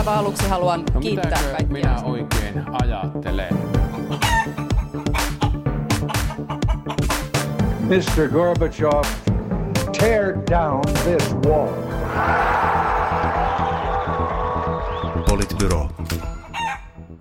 aivan aluksi haluan No kiittää kaikkia. minä oikein ajattelen? Mr. Gorbachev, tear down this wall. Politbyro.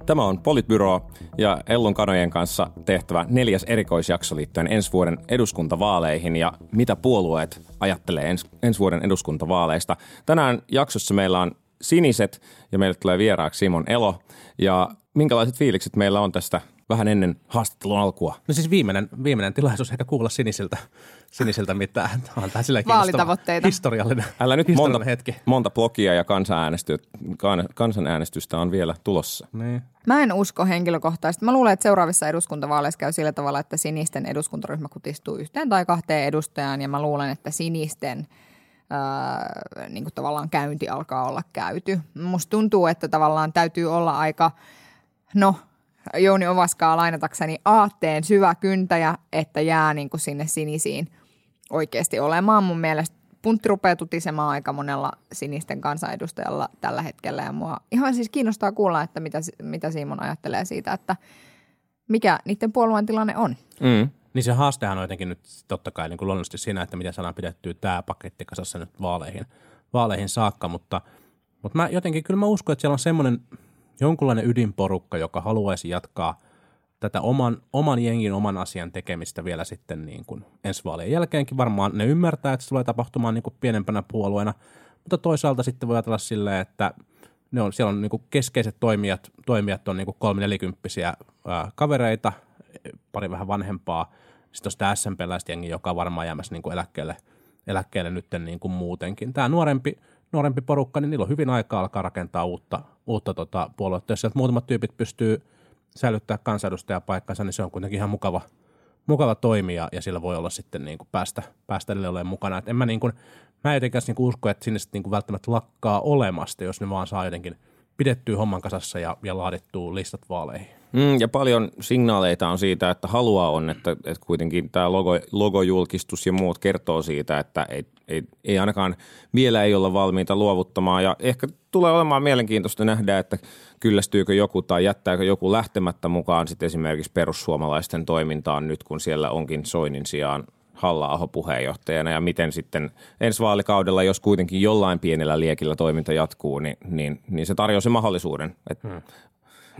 Tämä on Politbyro ja Ellun kanojen kanssa tehtävä neljäs erikoisjakso liittyen ensi vuoden eduskuntavaaleihin ja mitä puolueet ajattelee ens, ensi vuoden eduskuntavaaleista. Tänään jaksossa meillä on siniset ja meille tulee vieraaksi Simon Elo ja minkälaiset fiilikset meillä on tästä vähän ennen haastattelun alkua? No siis viimeinen, viimeinen tilaisuus ehkä kuulla sinisiltä, sinisiltä mitään. On tämä sillä kiinnostava Vaalitavoitteita. Historiallinen, Älä nyt historiallinen monta, hetki. monta blogia ja kansanäänestystä, kan- kansanäänestystä on vielä tulossa. Niin. Mä en usko henkilökohtaisesti. Mä luulen, että seuraavissa eduskuntavaaleissa käy sillä tavalla, että sinisten eduskuntaryhmä kutistuu yhteen tai kahteen edustajaan. Ja mä luulen, että sinisten ää, niin kuin tavallaan käynti alkaa olla käyty. Musta tuntuu, että tavallaan täytyy olla aika, no Jouni Ovaskaa lainatakseni aatteen syvä kyntäjä, että jää niin kuin sinne sinisiin oikeasti olemaan. Mun mielestä puntti rupeaa tutisemaan aika monella sinisten kansanedustajalla tällä hetkellä. Ja mua ihan siis kiinnostaa kuulla, että mitä, mitä Simon ajattelee siitä, että mikä niiden puolueen tilanne on. Mm. Niin se haastehan on jotenkin nyt totta kai niin kuin luonnollisesti siinä, että miten saadaan pidettyä tämä paketti kasassa nyt vaaleihin, vaaleihin saakka, mutta, mutta mä jotenkin kyllä mä uskon, että siellä on semmoinen jonkunlainen ydinporukka, joka haluaisi jatkaa tätä oman, oman jengin, oman asian tekemistä vielä sitten niin kuin ensi vaalien jälkeenkin. Varmaan ne ymmärtää, että se tulee tapahtumaan niin kuin pienempänä puolueena, mutta toisaalta sitten voi ajatella silleen, että ne on, siellä on niin kuin keskeiset toimijat, toimijat on niin kuin kolme nelikymppisiä kavereita, pari vähän vanhempaa. Sitten on sitä SMP-läistä jengi, joka on varmaan jäämässä niin kuin eläkkeelle, eläkkeelle nyt niin kuin muutenkin. Tämä nuorempi, nuorempi porukka, niin niillä on hyvin aikaa alkaa rakentaa uutta, uutta tota puoluetta. Jos sieltä muutamat tyypit pystyy säilyttää kansanedustajapaikkansa, niin se on kuitenkin ihan mukava, mukava toimija ja sillä voi olla sitten niin kuin päästä, päästä olemaan mukana. Et en mä, niin kuin, mä en jotenkin niin kuin usko, että sinne niin kuin välttämättä lakkaa olemasta, jos ne vaan saa jotenkin pidettyä homman kasassa ja, ja laadittua listat vaaleihin. Mm, ja paljon signaaleita on siitä, että halua on, että, että kuitenkin tämä logo, logojulkistus ja muut kertoo siitä, että ei, ei, ei ainakaan vielä ei olla valmiita luovuttamaan. Ja ehkä tulee olemaan mielenkiintoista nähdä, että kyllästyykö joku tai jättääkö joku lähtemättä mukaan sitten esimerkiksi perussuomalaisten toimintaan nyt, kun siellä onkin Soinin sijaan halla puheenjohtajana ja miten sitten ensi vaalikaudella, jos kuitenkin jollain pienellä liekillä toiminta jatkuu, niin, niin, niin se tarjoaa sen mahdollisuuden, että hmm.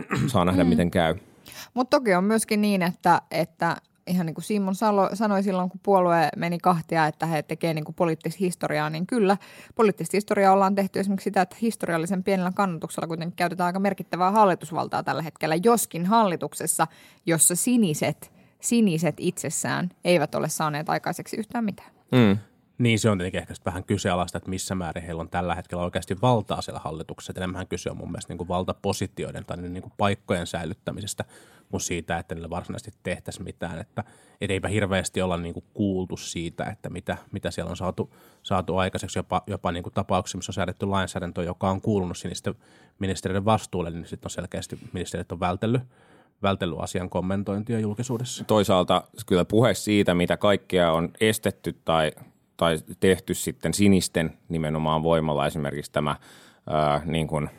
saa nähdä miten käy. Mutta toki on myöskin niin, että, että ihan niin kuin Simon Salo sanoi silloin, kun puolue meni kahtia, että he tekevät niin poliittista historiaa, niin kyllä poliittista historiaa ollaan tehty esimerkiksi sitä, että historiallisen pienellä kannatuksella kuitenkin käytetään aika merkittävää hallitusvaltaa tällä hetkellä, joskin hallituksessa, jossa siniset, siniset itsessään eivät ole saaneet aikaiseksi yhtään mitään. Mm. Niin se on tietenkin ehkä vähän kyseenalaista, että missä määrin heillä on tällä hetkellä oikeasti valtaa siellä hallituksessa. Et enemmän kyse on mun mielestä niin kuin valtapositioiden tai niin kuin paikkojen säilyttämisestä kuin siitä, että niillä varsinaisesti tehtäisiin mitään. Että et eipä hirveästi olla niin kuin kuultu siitä, että mitä, mitä siellä on saatu, saatu aikaiseksi. Jopa, jopa niin kuin tapauksia, missä on säädetty lainsäädäntö, joka on kuulunut sinisten ministeriöiden vastuulle, niin sitten on selkeästi ministeriöt on vältellyt, vältellyt asian kommentointia julkisuudessa. Toisaalta kyllä puhe siitä, mitä kaikkea on estetty tai, tai tehty sitten sinisten nimenomaan voimalla, esimerkiksi tämä ää, niin kuin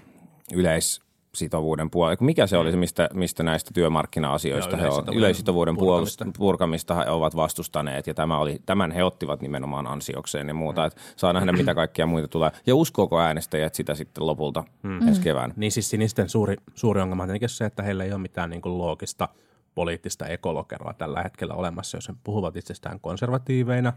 yleissitovuuden puolella. Mikä se oli se, mistä, mistä näistä työmarkkina-asioista Joo, he on, yleissitovuuden purkamista. purkamista he ovat vastustaneet ja tämä oli, tämän he ottivat nimenomaan ansiokseen ja muuta. Että saa nähdä, mitä kaikkia muita tulee. Ja uskooko äänestäjät sitä sitten lopulta mm. ensi keväänä? Niin siis sinisten suuri, suuri ongelma on tietenkin se, että heillä ei ole mitään niin kuin loogista poliittista ekolokeroa tällä hetkellä olemassa. Jos he puhuvat itsestään konservatiiveina,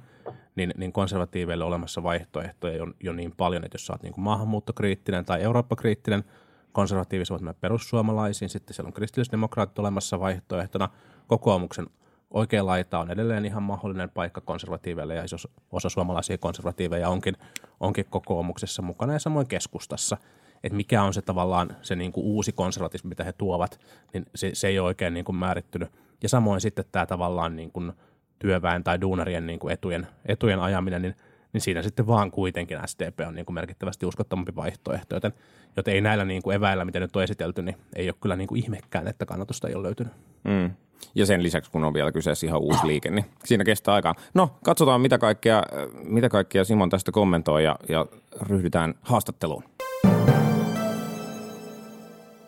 niin, niin konservatiiveille olemassa vaihtoehtoja on jo niin paljon, että jos sä oot niin kuin maahanmuuttokriittinen tai eurooppakriittinen, konservatiiviset voivat mennä perussuomalaisiin, sitten siellä on kristillisdemokraatit olemassa vaihtoehtona, kokoomuksen oikea laita on edelleen ihan mahdollinen paikka konservatiiveille ja iso osa suomalaisia konservatiiveja onkin, onkin kokoomuksessa mukana ja samoin keskustassa. Että mikä on se tavallaan se niin kuin uusi konservatismi, mitä he tuovat, niin se, se ei ole oikein niin kuin määrittynyt. Ja samoin sitten tämä tavallaan niin kuin työväen tai duunarien niin kuin etujen, etujen ajaminen, niin, niin siinä sitten vaan kuitenkin SDP on niin kuin merkittävästi uskottavampi vaihtoehto, joten, joten ei näillä niin kuin eväillä, mitä nyt on esitelty, niin ei ole kyllä niin kuin ihmekään, että kannatusta ei ole löytynyt. Mm. Ja sen lisäksi, kun on vielä kyseessä ihan uusi liike, niin siinä kestää aikaa. No, katsotaan, mitä kaikkea, mitä kaikkea Simon tästä kommentoi ja, ja ryhdytään haastatteluun.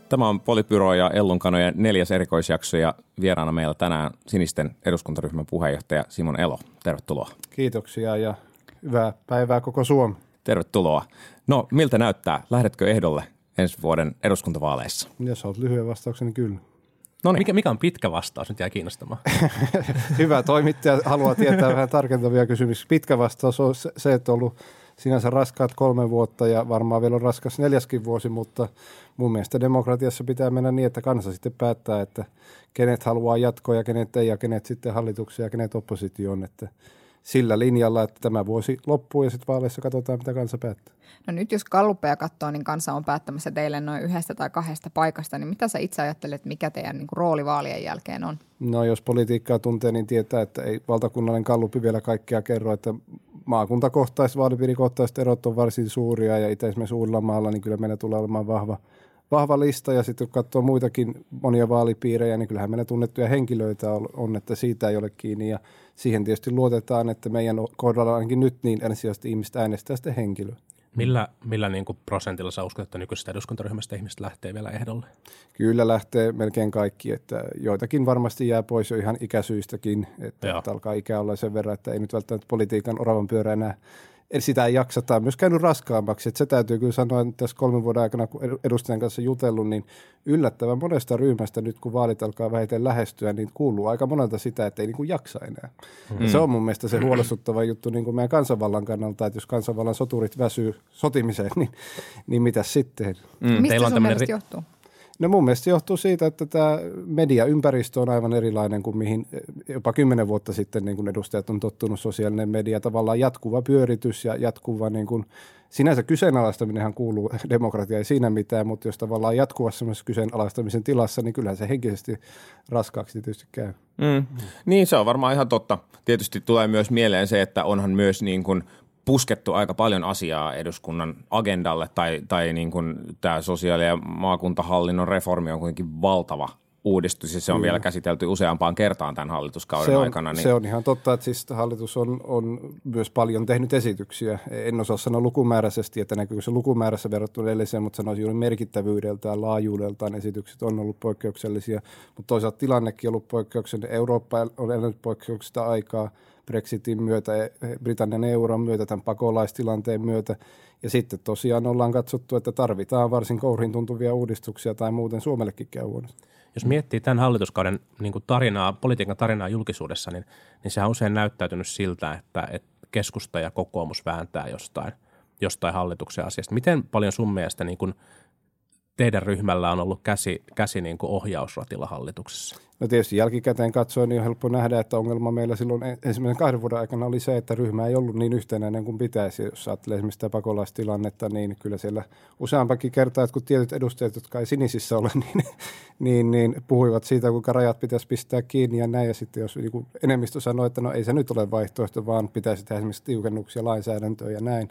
Tämä on Politbyro ja Ellunkanojen neljäs erikoisjakso ja vieraana meillä tänään Sinisten eduskuntaryhmän puheenjohtaja Simon Elo. Tervetuloa. Kiitoksia ja hyvää päivää koko Suomi. Tervetuloa. No, miltä näyttää? Lähdetkö ehdolle ensi vuoden eduskuntavaaleissa? Jos olet lyhyen vastauksen, niin kyllä. No niin. Mikä, mikä on pitkä vastaus? Nyt jää kiinnostamaan. Hyvä toimittaja haluaa tietää vähän tarkentavia kysymyksiä. Pitkä vastaus on se- se, että on ollut sinänsä raskaat kolme vuotta ja varmaan vielä on raskas neljäskin vuosi, mutta mun mielestä demokratiassa pitää mennä niin, että kansa sitten päättää, että kenet haluaa jatkoa ja kenet ei ja kenet sitten hallituksia ja kenet oppositioon. Että sillä linjalla, että tämä vuosi loppuu ja sitten vaaleissa katsotaan, mitä kansa päättää. No nyt jos kalluppeja katsoo, niin kansa on päättämässä teille noin yhdestä tai kahdesta paikasta, niin mitä sä itse ajattelet, mikä teidän niin kuin, rooli vaalien jälkeen on? No jos politiikkaa tuntee, niin tietää, että ei valtakunnallinen kallupi vielä kaikkea kerro, että maakuntakohtaiset, vaalipiirikohtaiset erot on varsin suuria ja itse esimerkiksi Uudellamaalla, niin kyllä meillä tulee olemaan vahva, vahva lista ja sitten kun katsoo muitakin monia vaalipiirejä, niin kyllähän meillä tunnettuja henkilöitä on, että siitä ei ole kiinni ja siihen tietysti luotetaan, että meidän kohdalla ainakin nyt niin ensisijaisesti ihmistä äänestää sitten henkilöä. Millä, millä niin kuin prosentilla sä uskot, että nykyisestä eduskuntaryhmästä ihmiset lähtee vielä ehdolle? Kyllä lähtee melkein kaikki, että joitakin varmasti jää pois jo ihan ikäsyistäkin, että, Joo. että alkaa ikä olla sen verran, että ei nyt välttämättä politiikan oravan pyörä enää sitä ei jaksa. Tämä on myös käynyt raskaammaksi. Että se täytyy kyllä sanoa, että tässä kolmen vuoden aikana, kun edustajan kanssa jutellut, niin yllättävän monesta ryhmästä nyt, kun vaalit alkaa vähiten lähestyä, niin kuuluu aika monelta sitä, että ei niin kuin jaksa enää. Mm. Ja se on mun mielestä se huolestuttava juttu niin kuin meidän kansanvallan kannalta, että jos kansanvallan soturit väsyy sotimiseen, niin, niin mitä sitten? Mm. Mistä Teillä on sun ri- johtuu? No mun mielestä johtuu siitä, että tämä mediaympäristö on aivan erilainen kuin mihin jopa kymmenen vuotta sitten niin kuin edustajat on tottunut sosiaalinen media. Tavallaan jatkuva pyöritys ja jatkuva niin kuin, sinänsä kyseenalaistaminenhan kuuluu demokratia, ei siinä mitään, mutta jos tavallaan jatkuvassa semmoisessa kyseenalaistamisen tilassa, niin kyllähän se henkisesti raskaaksi tietysti käy. Mm. Niin, se on varmaan ihan totta. Tietysti tulee myös mieleen se, että onhan myös niin kuin puskettu aika paljon asiaa eduskunnan agendalle tai, tai niin kuin tämä sosiaali- ja maakuntahallinnon reformi on kuitenkin valtava uudistus ja se on vielä käsitelty useampaan kertaan tämän hallituskauden Se on, aikana. Niin se on ihan totta, että siis hallitus on, on myös paljon tehnyt esityksiä. En osaa sanoa lukumääräisesti, että näkyykö se lukumäärässä verrattuna edelliseen, mutta sanoisin juuri merkittävyydeltään, laajuudeltaan esitykset on ollut poikkeuksellisia. Mutta toisaalta tilannekin on ollut poikkeuksellinen. Eurooppa on elänyt poikkeuksista aikaa Brexitin myötä, Britannian euron myötä, tämän pakolaistilanteen myötä. Ja sitten tosiaan ollaan katsottu, että tarvitaan varsin kouriin tuntuvia uudistuksia tai muuten Suomellekin käy huonosti. Jos miettii tämän hallituskauden niin tarinaa, politiikan tarinaa julkisuudessa, niin, niin sehän on usein näyttäytynyt siltä, että, että keskusta ja kokoomus vääntää jostain, jostain hallituksen asiasta. Miten paljon sun mielestä niin kuin teidän ryhmällä on ollut käsi, käsi niin kuin ohjausratilla hallituksessa? No tietysti jälkikäteen katsoen niin on helppo nähdä, että ongelma meillä silloin ensimmäisen kahden vuoden aikana oli se, että ryhmä ei ollut niin yhtenäinen kuin pitäisi. Jos ajattelee esimerkiksi sitä pakolaistilannetta, niin kyllä siellä useampakin kertaa, että kun tietyt edustajat, jotka ei sinisissä ole, niin, niin, niin puhuivat siitä, kuinka rajat pitäisi pistää kiinni ja näin. Ja sitten jos niin kuin enemmistö sanoi, että no ei se nyt ole vaihtoehto, vaan pitäisi tehdä esimerkiksi tiukennuksia lainsäädäntöön ja näin,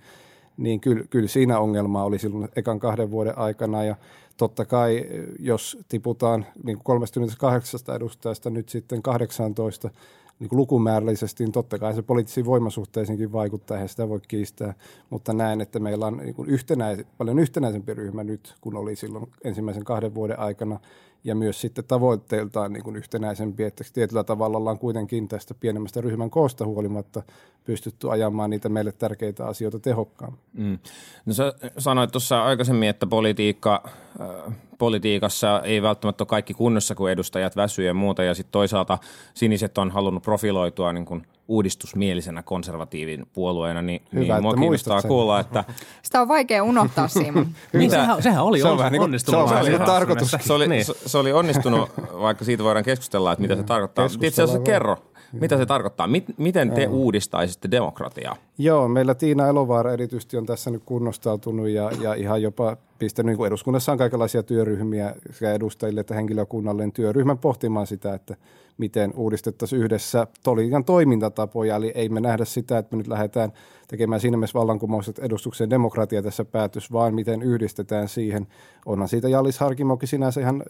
niin kyllä, kyllä siinä ongelmaa oli silloin ekan kahden vuoden aikana. Ja totta kai, jos tiputaan niin kuin 38 edustajasta nyt sitten 18 niin kuin lukumäärällisesti, niin totta kai se poliittisiin voimasuhteisiinkin vaikuttaa, eihän sitä voi kiistää, mutta näen, että meillä on niin kuin yhtenäis, paljon yhtenäisempi ryhmä nyt, kuin oli silloin ensimmäisen kahden vuoden aikana, ja myös sitten tavoitteiltaan niin kuin yhtenäisempi, että tietyllä tavalla ollaan kuitenkin tästä pienemmästä ryhmän koosta huolimatta pystytty ajamaan niitä meille tärkeitä asioita tehokkaammin. Mm. No sä sanoit tuossa aikaisemmin, että politiikka, äh, politiikassa ei välttämättä ole kaikki kunnossa, kun edustajat väsyy ja muuta, ja sitten toisaalta siniset on halunnut profiloitua niin kuin uudistusmielisenä konservatiivin puolueena, niin, Hyvä, niin mua kiinnostaa sen. kuulla, että Sitä on vaikea unohtaa, Simon. Niin, sehän, sehän oli Se on vähän niin onnistunut. se on vähän vähän niin kuin tarkoitus. Se oli, Niin. se, se oli onnistunut, vaikka siitä voidaan keskustella, että mitä se tarkoittaa. Mutta Itse asiassa kerro, mitä se tarkoittaa. Mit, miten te uudistaisitte demokratiaa? Joo, meillä Tiina Elovaara erityisesti on tässä nyt kunnostautunut ja, ja ihan jopa pistänyt, niin kuin eduskunnassa on kaikenlaisia työryhmiä sekä edustajille että henkilökunnalle, niin työryhmän pohtimaan sitä, että miten uudistettaisiin yhdessä politiikan toimintatapoja, eli ei me nähdä sitä, että me nyt lähdetään tekemään siinä mielessä vallankumoukset edustuksen demokratia tässä päätys, vaan miten yhdistetään siihen. Onhan siitä Jallis Harkimokin sinänsä ihan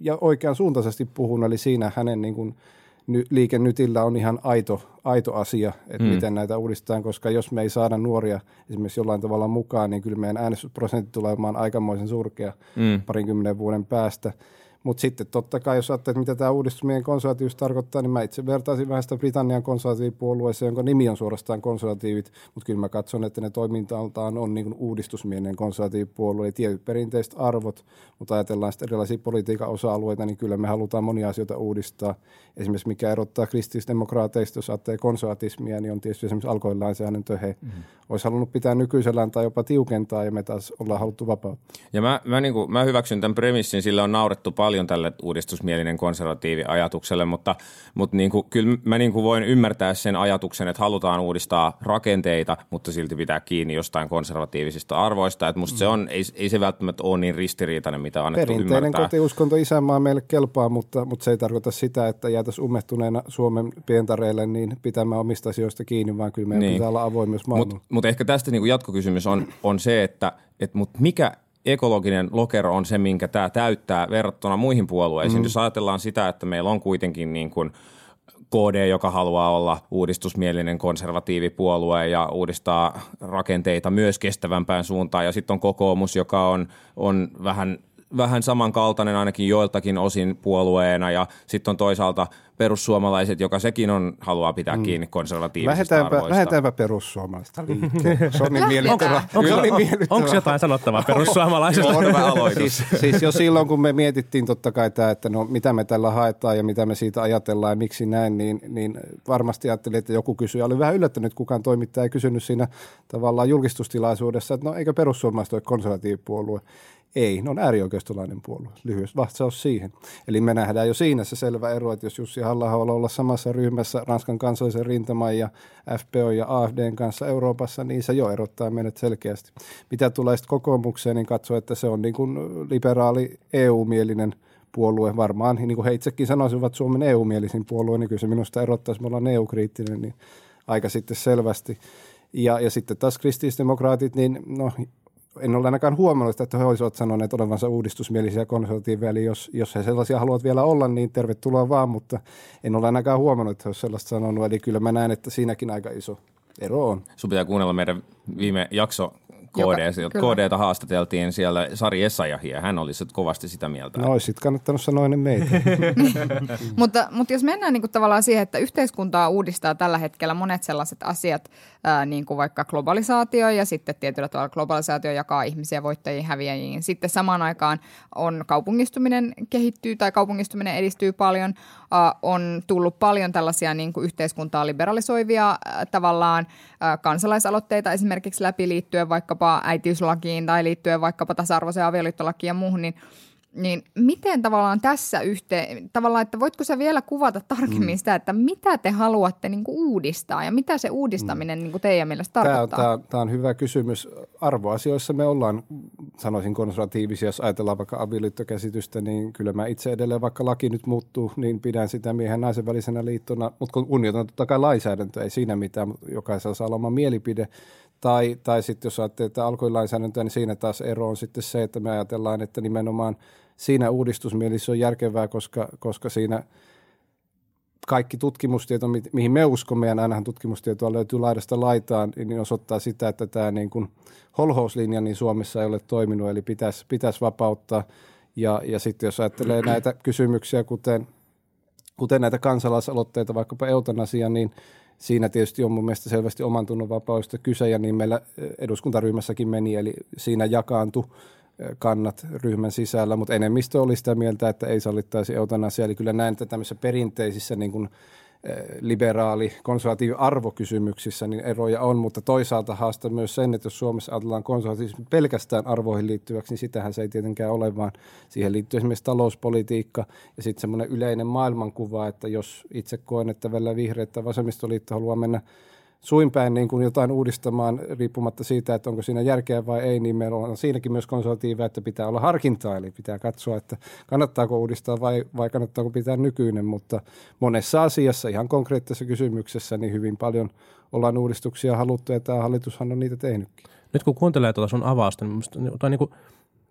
ja oikean suuntaisesti puhunut, eli siinä hänen niin kuin Liike Nytillä on ihan aito, aito asia, että mm. miten näitä uudistetaan, koska jos me ei saada nuoria esimerkiksi jollain tavalla mukaan, niin kyllä meidän äänestysprosentti tulee olemaan aikamoisen surkea mm. parinkymmenen vuoden päästä. Mutta sitten totta kai, jos ajattelet, mitä tämä uudistuminen konservatiivisuus tarkoittaa, niin mä itse vertaisin vähän sitä Britannian konservatiivipuolueeseen, jonka nimi on suorastaan konservatiivit, mutta kyllä mä katson, että ne toimintaltaan on niin uudistusmielinen konservatiivipuolue, eli tietyt perinteiset arvot, mutta ajatellaan sitten erilaisia politiikan osa-alueita, niin kyllä me halutaan monia asioita uudistaa. Esimerkiksi mikä erottaa kristillisdemokraateista, jos ajattelee konservatismia, niin on tietysti esimerkiksi alkoholilainsäädäntö, he mm. olisi halunnut pitää nykyisellään tai jopa tiukentaa, ja me taas ollaan haluttu vapauttaa. Ja mä, mä, niin kuin, mä hyväksyn tämän premissin, sillä on naurettu paljon paljon tälle uudistusmielinen konservatiivi ajatukselle, mutta, mutta niin kuin, kyllä mä niin kuin voin ymmärtää sen ajatuksen, että halutaan uudistaa rakenteita, mutta silti pitää kiinni jostain konservatiivisista arvoista. Että musta mm. se on, ei, ei se välttämättä ole niin ristiriitainen, mitä on annettu Perinteinen ymmärtää. kotiuskonto isänmaa meille kelpaa, mutta, mutta se ei tarkoita sitä, että jäätäisiin ummehtuneena Suomen pientareille niin pitämään omista asioista kiinni, vaan kyllä meidän niin. pitää olla avoin myös Mutta mut ehkä tästä niin kuin jatkokysymys on, on se, että et, mut mikä ekologinen lokero on se, minkä tämä täyttää verrattuna muihin puolueisiin. Mm. Jos ajatellaan sitä, että meillä on kuitenkin niin kuin KD, joka haluaa olla uudistusmielinen konservatiivipuolue ja uudistaa rakenteita myös kestävämpään suuntaan. Ja sitten on kokoomus, joka on, on vähän, vähän samankaltainen ainakin joiltakin osin puolueena. Ja sitten on toisaalta perussuomalaiset, joka sekin on, haluaa pitää mm. kiinni konservatiivisista lähdetäänpä, arvoista. Lähdetäänpä perussuomalaista liikkeelle. Se on niin miellyttävä. Onko, niin onko jotain sanottavaa perussuomalaisista? on hyvä aloitus. siis, siis jo silloin, kun me mietittiin totta kai tämä, että no mitä me tällä haetaan ja mitä me siitä ajatellaan ja miksi näin, niin, niin varmasti ajattelin, että joku kysyi. Oli vähän yllättänyt, kukaan toimittaja ei kysynyt siinä tavallaan julkistustilaisuudessa, että no eikö perussuomalaiset ole konservatiivipuolue. Ei, ne on äärioikeistolainen puolue. Lyhyesti vastaus siihen. Eli me nähdään jo siinä se selvä ero, että jos Jussi halla olla samassa ryhmässä Ranskan kansallisen rintaman ja FPO ja AFDn kanssa Euroopassa, niin se jo erottaa meidät selkeästi. Mitä tulee sitten kokoomukseen, niin katso, että se on niin kuin liberaali EU-mielinen puolue. Varmaan, niin kuin he itsekin sanoisivat Suomen EU-mielisin puolue, niin kyllä se minusta erottaisi, me ollaan EU-kriittinen, niin aika sitten selvästi. Ja, ja sitten taas kristillisdemokraatit, niin no, en ole ainakaan huomannut, että he olisivat sanoneet olevansa uudistusmielisiä konservatiiveja, eli jos, jos he sellaisia haluavat vielä olla, niin tervetuloa vaan, mutta en ole ainakaan huomannut, että he olisivat sellaista sanonut, eli kyllä mä näen, että siinäkin aika iso ero on. Sun pitää kuunnella meidän viime jakso KD, KDta haastateltiin siellä Sari Essayahia. Hän oli kovasti sitä mieltä. No olisit kannattanut sanoa ennen meitä. mutta, mutta jos mennään niin kuin tavallaan siihen, että yhteiskuntaa uudistaa tällä hetkellä monet sellaiset asiat, ää, niin kuin vaikka globalisaatio ja sitten tietyllä tavalla globalisaatio jakaa ihmisiä voittajiin häviäjiin. Sitten samaan aikaan on kaupungistuminen kehittyy tai kaupungistuminen edistyy paljon. Ää, on tullut paljon tällaisia niin kuin yhteiskuntaa liberalisoivia ää, tavallaan ää, kansalaisaloitteita esimerkiksi läpi liittyen vaikkapa äitiyslakiin tai liittyen vaikkapa tasa-arvoiseen avioliittolakiin ja muuhun, niin – niin miten tavallaan tässä yhteen, tavallaan, että voitko sä vielä kuvata tarkemmin mm. sitä, että mitä te haluatte niin kuin uudistaa ja mitä se uudistaminen mm. niin kuin teidän mielestä tarkoittaa? Tämä on, tämä on hyvä kysymys. Arvoasioissa me ollaan, sanoisin konservatiivisia, jos ajatellaan vaikka avioliittokäsitystä, niin kyllä mä itse edelleen, vaikka laki nyt muuttuu, niin pidän sitä miehen naisen välisenä liittona, mutta kun kunnioitan totta kai lainsäädäntöä, ei siinä mitään, mutta jokaisella saa olla oma mielipide. Tai, tai sitten jos ajattelee alkoholilainsäädäntöä, niin siinä taas ero on sitten se, että me ajatellaan, että nimenomaan siinä uudistusmielisyys on järkevää, koska, koska siinä kaikki tutkimustieto, mihin me uskomme, ja ainahan tutkimustietoa löytyy laidasta laitaan, niin osoittaa sitä, että tämä niin kuin holhouslinja niin Suomessa ei ole toiminut, eli pitäisi, pitäisi vapauttaa. Ja, ja sitten jos ajattelee näitä kysymyksiä, kuten, kuten näitä kansalaisaloitteita, vaikkapa eutanasia, niin – siinä tietysti on mun mielestä selvästi oman tunnon vapaudesta kyse ja niin meillä eduskuntaryhmässäkin meni, eli siinä jakaantui kannat ryhmän sisällä, mutta enemmistö oli sitä mieltä, että ei sallittaisi eutanasia. Eli kyllä näen, että tämmöisissä perinteisissä niin kuin liberaali, konservatiivi arvokysymyksissä niin eroja on, mutta toisaalta haastaa myös sen, että jos Suomessa ajatellaan konservatiivismi pelkästään arvoihin liittyväksi, niin sitähän se ei tietenkään ole, vaan siihen liittyy esimerkiksi talouspolitiikka ja sitten semmoinen yleinen maailmankuva, että jos itse koen, että välillä vihreät tai vasemmistoliitto haluaa mennä suinpäin niin kuin jotain uudistamaan riippumatta siitä, että onko siinä järkeä vai ei, niin meillä on siinäkin myös konservatiiveja, että pitää olla harkintaa, eli pitää katsoa, että kannattaako uudistaa vai, vai kannattaako pitää nykyinen, mutta monessa asiassa, ihan konkreettisessa kysymyksessä, niin hyvin paljon ollaan uudistuksia haluttu, ja tämä hallitushan on niitä tehnytkin. Nyt kun kuuntelee tuota sun avausta, niin, musta, niin kuin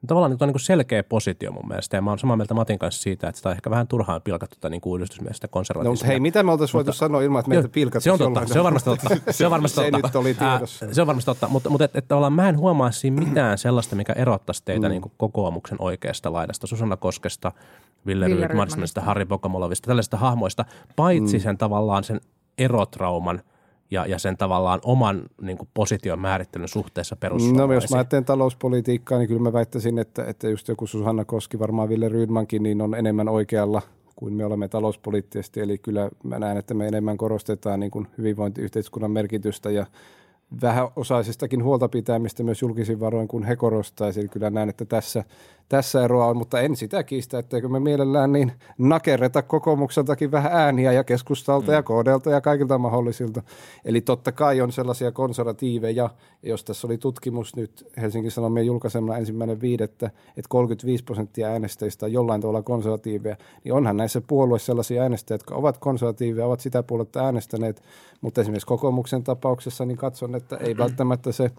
Tavallaan nyt on niin selkeä positio mun mielestä, ja mä oon samaa mieltä Matin kanssa siitä, että sitä on ehkä vähän turhaan pilkattu tätä niin uudistusmielestä No, konservatismia. mutta hei, mitä me oltaisiin voitu sanoa ilman, että meitä Joo, pilkataan? Se on totta, se on varmasti totta. Se on varmasti Se totta. nyt oli tiedossa. Ää, se on varmasti totta, mutta, mutta et, et, tavallaan mä en huomaa siinä mitään sellaista, mikä erottaisi teitä mm. niin kuin kokoomuksen oikeasta laidasta, Susanna Koskesta, Ville Ville Rydmanista. Harri Pokamolovista, tällaisista hahmoista, paitsi mm. sen tavallaan sen erotrauman ja, ja sen tavallaan oman niin kuin position määrittelyn suhteessa No perussuomalaisiin. jos mä ajattelen talouspolitiikkaa, niin kyllä mä väittäisin, että, että just joku Susanna Koski, varmaan Ville Rydmankin, niin on enemmän oikealla kuin me olemme talouspoliittisesti. Eli kyllä mä näen, että me enemmän korostetaan niin kuin hyvinvointiyhteiskunnan merkitystä ja vähäosaisistakin huolta pitämistä myös julkisin varoin, kun he korostaisivat. Kyllä näen, että tässä, tässä eroa on, mutta en sitä kiistä, etteikö me mielellään niin nakerreta kokoomukseltakin vähän ääniä ja keskustalta mm. ja KDlta ja kaikilta mahdollisilta. Eli totta kai on sellaisia konservatiiveja, jos tässä oli tutkimus nyt Helsingin Sanomien julkaisemana ensimmäinen viidettä, että 35 prosenttia äänestäjistä on jollain tavalla konservatiiveja, niin onhan näissä puolueissa sellaisia äänestäjiä, jotka ovat konservatiiveja, ovat sitä puoletta äänestäneet, mutta esimerkiksi kokoomuksen tapauksessa niin katson, että ei välttämättä se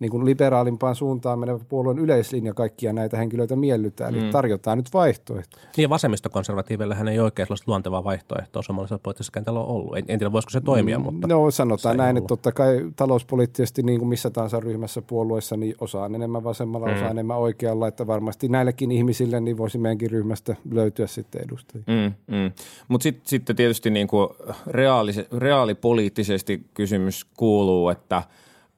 niin kuin liberaalimpaan suuntaan menevä puolueen yleislinja kaikkia näitä henkilöitä miellyttää. Eli tarjotaan nyt vaihtoehto. Niin vasemmistokonservatiiveillähän ei oikein sellaista luontevaa vaihtoehtoa suomalaisella poliittisella kentällä ole ollut. En, en tiedä, voisiko se toimia, mutta No sanotaan näin, ollut. että totta kai talouspoliittisesti niin kuin missä tahansa ryhmässä puolueessa, niin osa on enemmän vasemmalla, mm. osa enemmän oikealla, että varmasti näillekin ihmisille niin voisi meidänkin ryhmästä löytyä sitten edustajia. Mm, mm. Mutta sitten sit tietysti niinku reaalis- reaalipoliittisesti kysymys kuuluu, että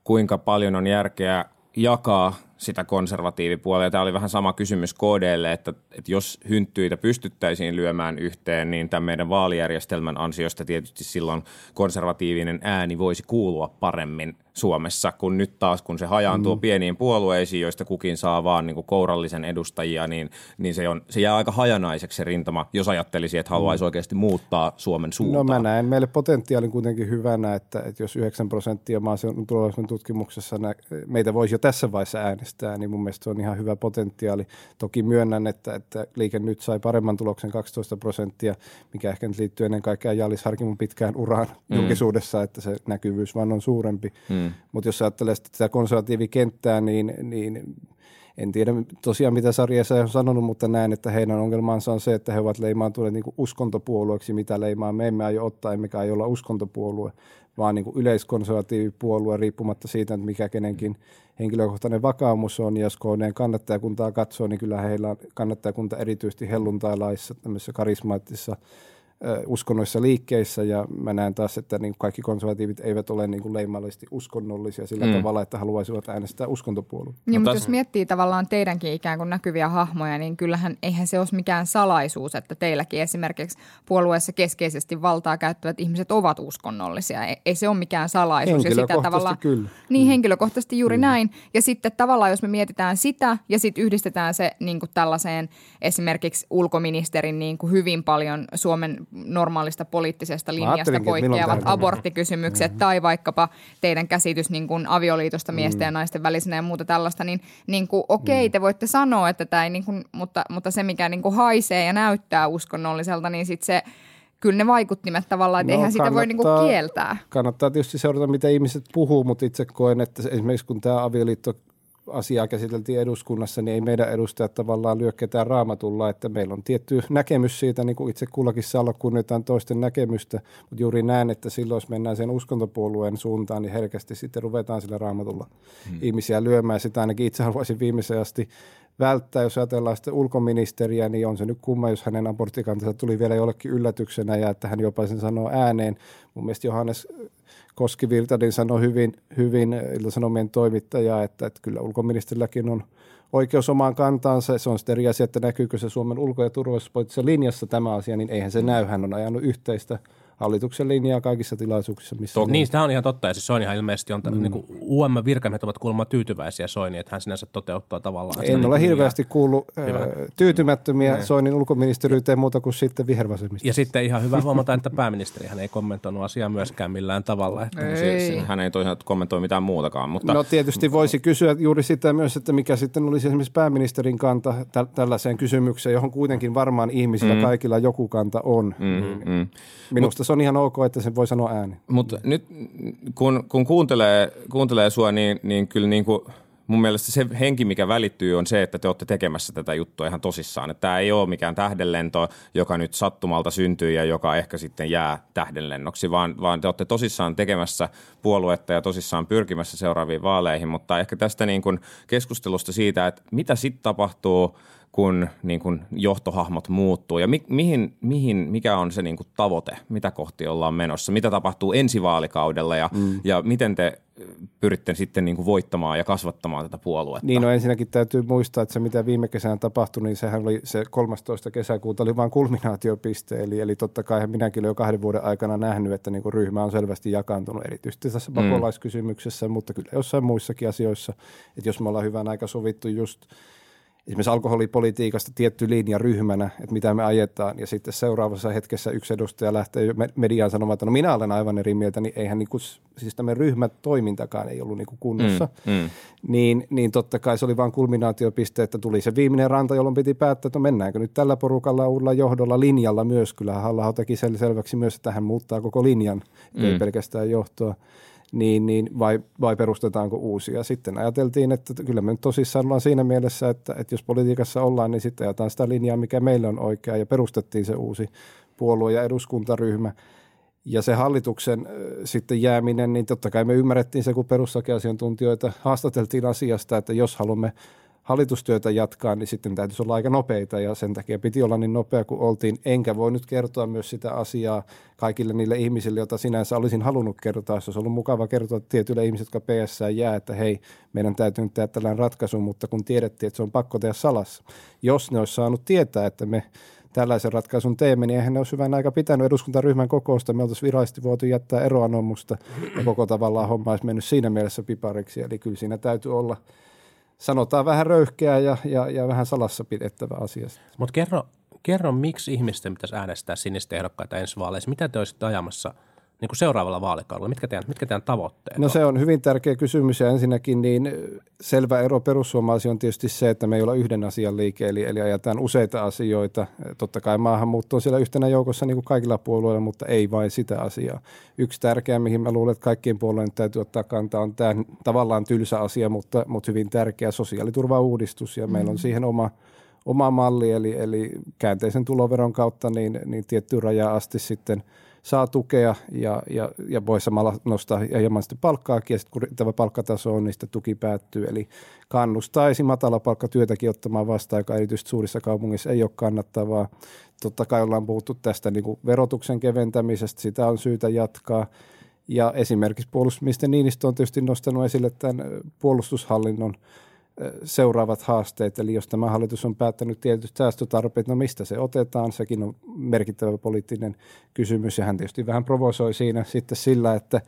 kuinka paljon on järkeä jakaa sitä konservatiivipuolea. Tämä oli vähän sama kysymys KDlle, että, että jos hynttyitä pystyttäisiin lyömään yhteen, niin tämän meidän vaalijärjestelmän ansiosta tietysti silloin konservatiivinen ääni voisi kuulua paremmin Suomessa, kun nyt taas kun se hajaantuu mm. pieniin puolueisiin, joista kukin saa vaan niin kuin kourallisen edustajia, niin, niin se, on, se jää aika hajanaiseksi se rintama, jos ajattelisi, että haluaisi oikeasti muuttaa Suomen No suuntaan. mä näen meille potentiaalin kuitenkin hyvänä, että, että jos 9 prosenttia maaseudun tulevaisuuden tutkimuksessa nä, meitä voisi jo tässä vaiheessa äänestää, niin mun mielestä se on ihan hyvä potentiaali. Toki myönnän, että, että Liike nyt sai paremman tuloksen 12 prosenttia, mikä ehkä nyt liittyy ennen kaikkea Jallis Harkimon pitkään uraan mm. julkisuudessa, että se näkyvyys vaan on suurempi. Mm. Mutta jos ajattelee tätä konservatiivikenttää, niin, niin en tiedä tosiaan mitä sarjassa on sanonut, mutta näen, että heidän ongelmansa on se, että he ovat leimaantuneet niin uskontopuolueeksi, mitä leimaa me emme aio ottaa, emmekä aio olla uskontopuolue, vaan niin kuin yleiskonservatiivipuolue riippumatta siitä, että mikä kenenkin henkilökohtainen vakaumus on. Ja jos KDn kannattajakuntaa katsoo, niin kyllä heillä on kannattajakunta erityisesti helluntailaissa, tämmöisissä karismaattisissa ö, uskonnollisissa liikkeissä ja mä näen taas, että niin kaikki konservatiivit eivät ole niin kuin leimallisesti uskonnollisia sillä mm. tavalla, että haluaisivat äänestää uskontopuolue. Niin, No mutta jos miettii tavallaan teidänkin ikään kuin näkyviä hahmoja, niin kyllähän eihän se ole mikään salaisuus, että teilläkin esimerkiksi puolueessa keskeisesti valtaa käyttävät ihmiset ovat uskonnollisia. Ei, ei se ole mikään salaisuus. Ja sitä tavallaan, kyllä. Niin, henkilökohtaisesti juuri näin. Ja sitten tavallaan, jos me mietitään sitä ja sitten yhdistetään se niin kuin tällaiseen esimerkiksi ulkoministerin niin kuin hyvin paljon Suomen normaalista poliittisesta linjasta poikkeavat aborttikysymykset mm-hmm. tai vaikkapa teidän käsitys niin kuin avioliitosta miesten ja naisten välisenä ja muuta tällaista, niin, niin kuin, okei, te voitte sanoa, että tämä ei, niin kuin, mutta, mutta se mikä niin kuin haisee ja näyttää uskonnolliselta, niin sitten se, kyllä ne vaikuttimet tavallaan, että no, eihän sitä voi niin kuin kieltää. Kannattaa tietysti seurata, mitä ihmiset puhuu, mutta itse koen, että esimerkiksi kun tämä avioliitto asiaa käsiteltiin eduskunnassa, niin ei meidän edustajat tavallaan lyö ketään raamatulla, että meillä on tietty näkemys siitä, niin kuin itse kullakin saa olla kunnioitetaan toisten näkemystä, mutta juuri näen, että silloin jos mennään sen uskontopuolueen suuntaan, niin herkästi sitten ruvetaan sillä raamatulla hmm. ihmisiä lyömään. Sitä ainakin itse haluaisin viimeisen asti välttää, jos ajatellaan sitten ulkoministeriä, niin on se nyt kumma, jos hänen aborttikantansa tuli vielä jollekin yllätyksenä ja että hän jopa sen sanoo ääneen. Mun mielestä Johannes Koski-Virtanen sanoi hyvin, hyvin Ilta-Sanomien toimittaja, että, että kyllä ulkoministerilläkin on oikeus omaan kantaansa. Se on sitten eri asia, että näkyykö se Suomen ulko- ja turvallisuuspoliittisessa linjassa tämä asia, niin eihän se näy. Hän on ajanut yhteistä hallituksen linjaa kaikissa tilaisuuksissa, missä Toki. Niin, tämä on ihan totta. Ja siis Soinihan ilmeisesti on, mm. niin kuin UM virkamiehet ovat kuulemma tyytyväisiä Soiniin, että hän sinänsä toteuttaa tavallaan. En niin ole kuin hirveästi kuullut Hyvä. ö, tyytymättömiä Soinin ulkoministeriyteen muuta kuin sitten vihervasemmista. Ja sitten ihan hyvä huomata, että pääministeri hän ei kommentoinut asiaa myöskään millään tavalla. Että Ei. Siis hän ei toisaalta kommentoi mitään muutakaan, mutta No tietysti voisi kysyä juuri sitä myös, että mikä sitten olisi esimerkiksi pääministerin kanta tä- tällaiseen kysymykseen, johon kuitenkin varmaan ihmisillä mm. kaikilla joku kanta on. Mm, mm. Minusta se on ihan ok, että sen voi sanoa ääni. Mutta nyt kun, kun kuuntelee, kuuntelee sua, niin, niin kyllä niin kuin mun mielestä se henki, mikä välittyy, on se, että te olette tekemässä tätä juttua ihan tosissaan. Että tämä ei ole mikään tähdenlento, joka nyt sattumalta syntyy ja joka ehkä sitten jää tähdenlennoksi, vaan, vaan te olette tosissaan tekemässä puoluetta ja tosissaan pyrkimässä seuraaviin vaaleihin. Mutta ehkä tästä niin kuin keskustelusta siitä, että mitä sitten tapahtuu, kun niin kuin johtohahmot muuttuu ja mi, mihin, mihin, mikä on se niin kuin tavoite, mitä kohti ollaan menossa, mitä tapahtuu ensi vaalikaudella ja, mm. ja miten te pyritte sitten niin kuin voittamaan ja kasvattamaan tätä puoluetta. Niin no ensinnäkin täytyy muistaa, että se mitä viime kesänä tapahtui, niin sehän oli se 13. kesäkuuta oli vain kulminaatiopiste. Eli, eli totta kai minäkin olen jo kahden vuoden aikana nähnyt, että niin kuin ryhmä on selvästi jakantunut erityisesti tässä mm. pakolaiskysymyksessä, mutta kyllä jossain muissakin asioissa. Että jos me ollaan hyvän aika sovittu just – esimerkiksi alkoholipolitiikasta tietty linja ryhmänä, että mitä me ajetaan, ja sitten seuraavassa hetkessä yksi edustaja lähtee mediaan sanomaan, että no minä olen aivan eri mieltä, niin eihän niin kuin, siis tämmöinen ryhmätoimintakaan ei ollut niin kuin kunnossa. Mm, mm. Niin, niin totta kai se oli vain kulminaatiopiste, että tuli se viimeinen ranta, jolloin piti päättää, että no mennäänkö nyt tällä porukalla uudella johdolla linjalla myös. Kyllähän halla teki selväksi myös, että hän muuttaa koko linjan, mm. ei pelkästään johtoa niin, niin vai, vai perustetaanko uusia. Sitten ajateltiin, että kyllä me nyt tosissaan ollaan siinä mielessä, että, että jos politiikassa ollaan, niin sitten ajataan sitä linjaa, mikä meillä on oikea ja perustettiin se uusi puolue- ja eduskuntaryhmä. Ja se hallituksen sitten jääminen, niin totta kai me ymmärrettiin se, kun perustuslakiasiantuntijoita haastateltiin asiasta, että jos haluamme hallitustyötä jatkaa, niin sitten täytyisi olla aika nopeita ja sen takia piti olla niin nopea kuin oltiin. Enkä voi nyt kertoa myös sitä asiaa kaikille niille ihmisille, joita sinänsä olisin halunnut kertoa. Se olisi ollut mukava kertoa tietyille ihmisille, jotka PS jää, että hei, meidän täytyy nyt tehdä tällainen ratkaisu, mutta kun tiedettiin, että se on pakko tehdä salassa. Jos ne olisi saanut tietää, että me tällaisen ratkaisun teemme, niin eihän ne olisi hyvän aika pitänyt eduskuntaryhmän kokousta. Me oltaisiin virallisesti voitu jättää eroanomusta ja koko tavallaan homma olisi mennyt siinä mielessä pipariksi. Eli kyllä siinä täytyy olla – sanotaan vähän röyhkeä ja, ja, ja vähän salassa pidettävä asia. Mutta kerro, kerro, miksi ihmisten pitäisi äänestää sinistä ehdokkaita ensi vaaleissa? Mitä te olisitte ajamassa – niin kuin seuraavalla vaalikaudella? Mitkä teidän, mitkä teidän tavoitteet No on? se on hyvin tärkeä kysymys ja ensinnäkin niin selvä ero perussuomalaisiin on tietysti se, että me ei olla yhden asian liike, eli, eli ajetaan useita asioita. Totta kai maahanmuutto on siellä yhtenä joukossa niin kuin kaikilla puolueilla, mutta ei vain sitä asiaa. Yksi tärkeä, mihin mä luulen, että kaikkien puolueiden täytyy ottaa kantaa, on tämä tavallaan tylsä asia, mutta, mutta hyvin tärkeä sosiaaliturvauudistus ja mm. meillä on mm. siihen oma oma malli, eli, eli käänteisen tuloveron kautta niin, niin tiettyyn rajaan asti sitten – saa tukea ja, ja, ja voi samalla nostaa hieman sitten palkkaakin ja sitten kun tämä palkkataso on, niin sitten tuki päättyy. Eli kannustaisi matalapalkkatyötäkin ottamaan vastaan, joka erityisesti suurissa kaupungeissa ei ole kannattavaa. Totta kai ollaan puhuttu tästä niin kuin verotuksen keventämisestä, sitä on syytä jatkaa. Ja esimerkiksi puolustusministeri Niinistö on tietysti nostanut esille tämän puolustushallinnon – seuraavat haasteet. Eli jos tämä hallitus on päättänyt tietyt säästötarpeet, no mistä se otetaan, sekin on merkittävä poliittinen kysymys. Ja hän tietysti vähän provosoi siinä sitten sillä, että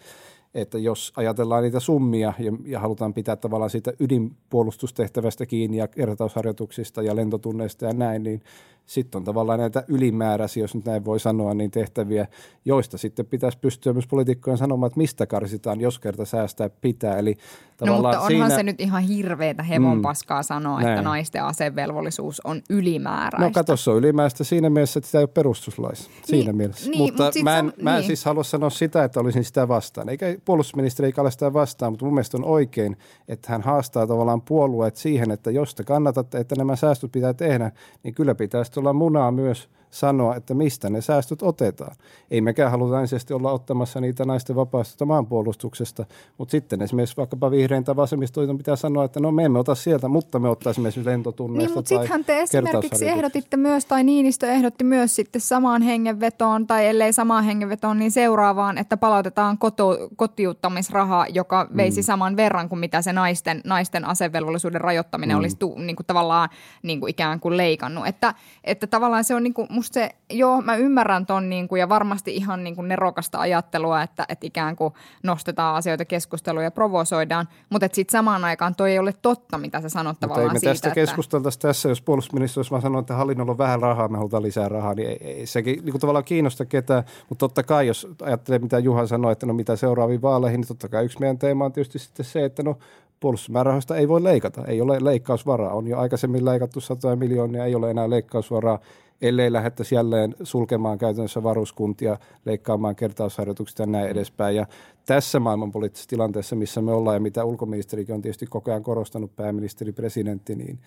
että jos ajatellaan niitä summia ja, ja halutaan pitää tavallaan siitä ydinpuolustustehtävästä kiinni ja kertausharjoituksista ja lentotunneista ja näin, niin sitten on tavallaan näitä ylimääräisiä, jos nyt näin voi sanoa, niin tehtäviä, joista sitten pitäisi pystyä myös poliitikkojen sanomaan, että mistä karsitaan, jos kerta säästää pitää. Eli no mutta onhan siinä... se nyt ihan hirveätä hevon paskaa mm, sanoa, näin. että naisten asevelvollisuus on ylimääräistä. No kato, se on ylimääräistä siinä mielessä, että sitä ei ole perustuslaissa. Siinä niin, mielessä. Niin, mutta, mutta mä en, on, mä en niin. siis halua sanoa sitä, että olisin sitä vastaan. Eikä puolustusministeri ei ole sitä vastaan, mutta mun mielestä on oikein, että hän haastaa tavallaan puolueet siihen, että jos te kannatatte, että nämä säästöt pitää tehdä, niin kyllä pitäisi olla munaa myös sanoa, että mistä ne säästöt otetaan. Ei mekään haluta ensisijaisesti olla ottamassa niitä naisten vapaasta maanpuolustuksesta, mutta sitten esimerkiksi vaikkapa vihreän tai vasemmistoiton pitää sanoa, että no me emme ota sieltä, mutta me ottaisimme esimerkiksi lentotunneista niin, mutta sittenhän te esimerkiksi ehdotitte myös, tai Niinistö ehdotti myös sitten samaan hengenvetoon, tai ellei samaan hengenvetoon, niin seuraavaan, että palautetaan koto, kotiuttamisraha, joka veisi mm. saman verran kuin mitä se naisten, naisten asevelvollisuuden rajoittaminen mm. olisi tu, niin kuin tavallaan niin kuin ikään kuin leikannut. Että, että tavallaan se on niin kuin, musta se, joo, mä ymmärrän ton niin kuin, ja varmasti ihan niin kuin nerokasta ajattelua, että, että ikään kuin nostetaan asioita keskusteluun ja provosoidaan, mutta sitten samaan aikaan toi ei ole totta, mitä sä sanot tavallaan ei me siitä, tästä että... keskusteltaisiin tässä, jos puolustusministeri olisi vaan sanonut, että hallinnolla on vähän rahaa, me halutaan lisää rahaa, niin ei, ei sekin niin kuin tavallaan kiinnosta ketään, mutta totta kai, jos ajattelee, mitä Juha sanoi, että no mitä seuraaviin vaaleihin, niin totta kai yksi meidän teema on tietysti sitten se, että no puolustusmäärärahoista ei voi leikata. Ei ole leikkausvaraa. On jo aikaisemmin leikattu satoja miljoonia, ei ole enää leikkausvaraa, ellei lähdettäisi jälleen sulkemaan käytännössä varuskuntia, leikkaamaan kertausharjoituksia ja näin edespäin. Ja tässä maailmanpoliittisessa tilanteessa, missä me ollaan ja mitä ulkoministerikin on tietysti koko ajan korostanut pääministeri, presidentti, niin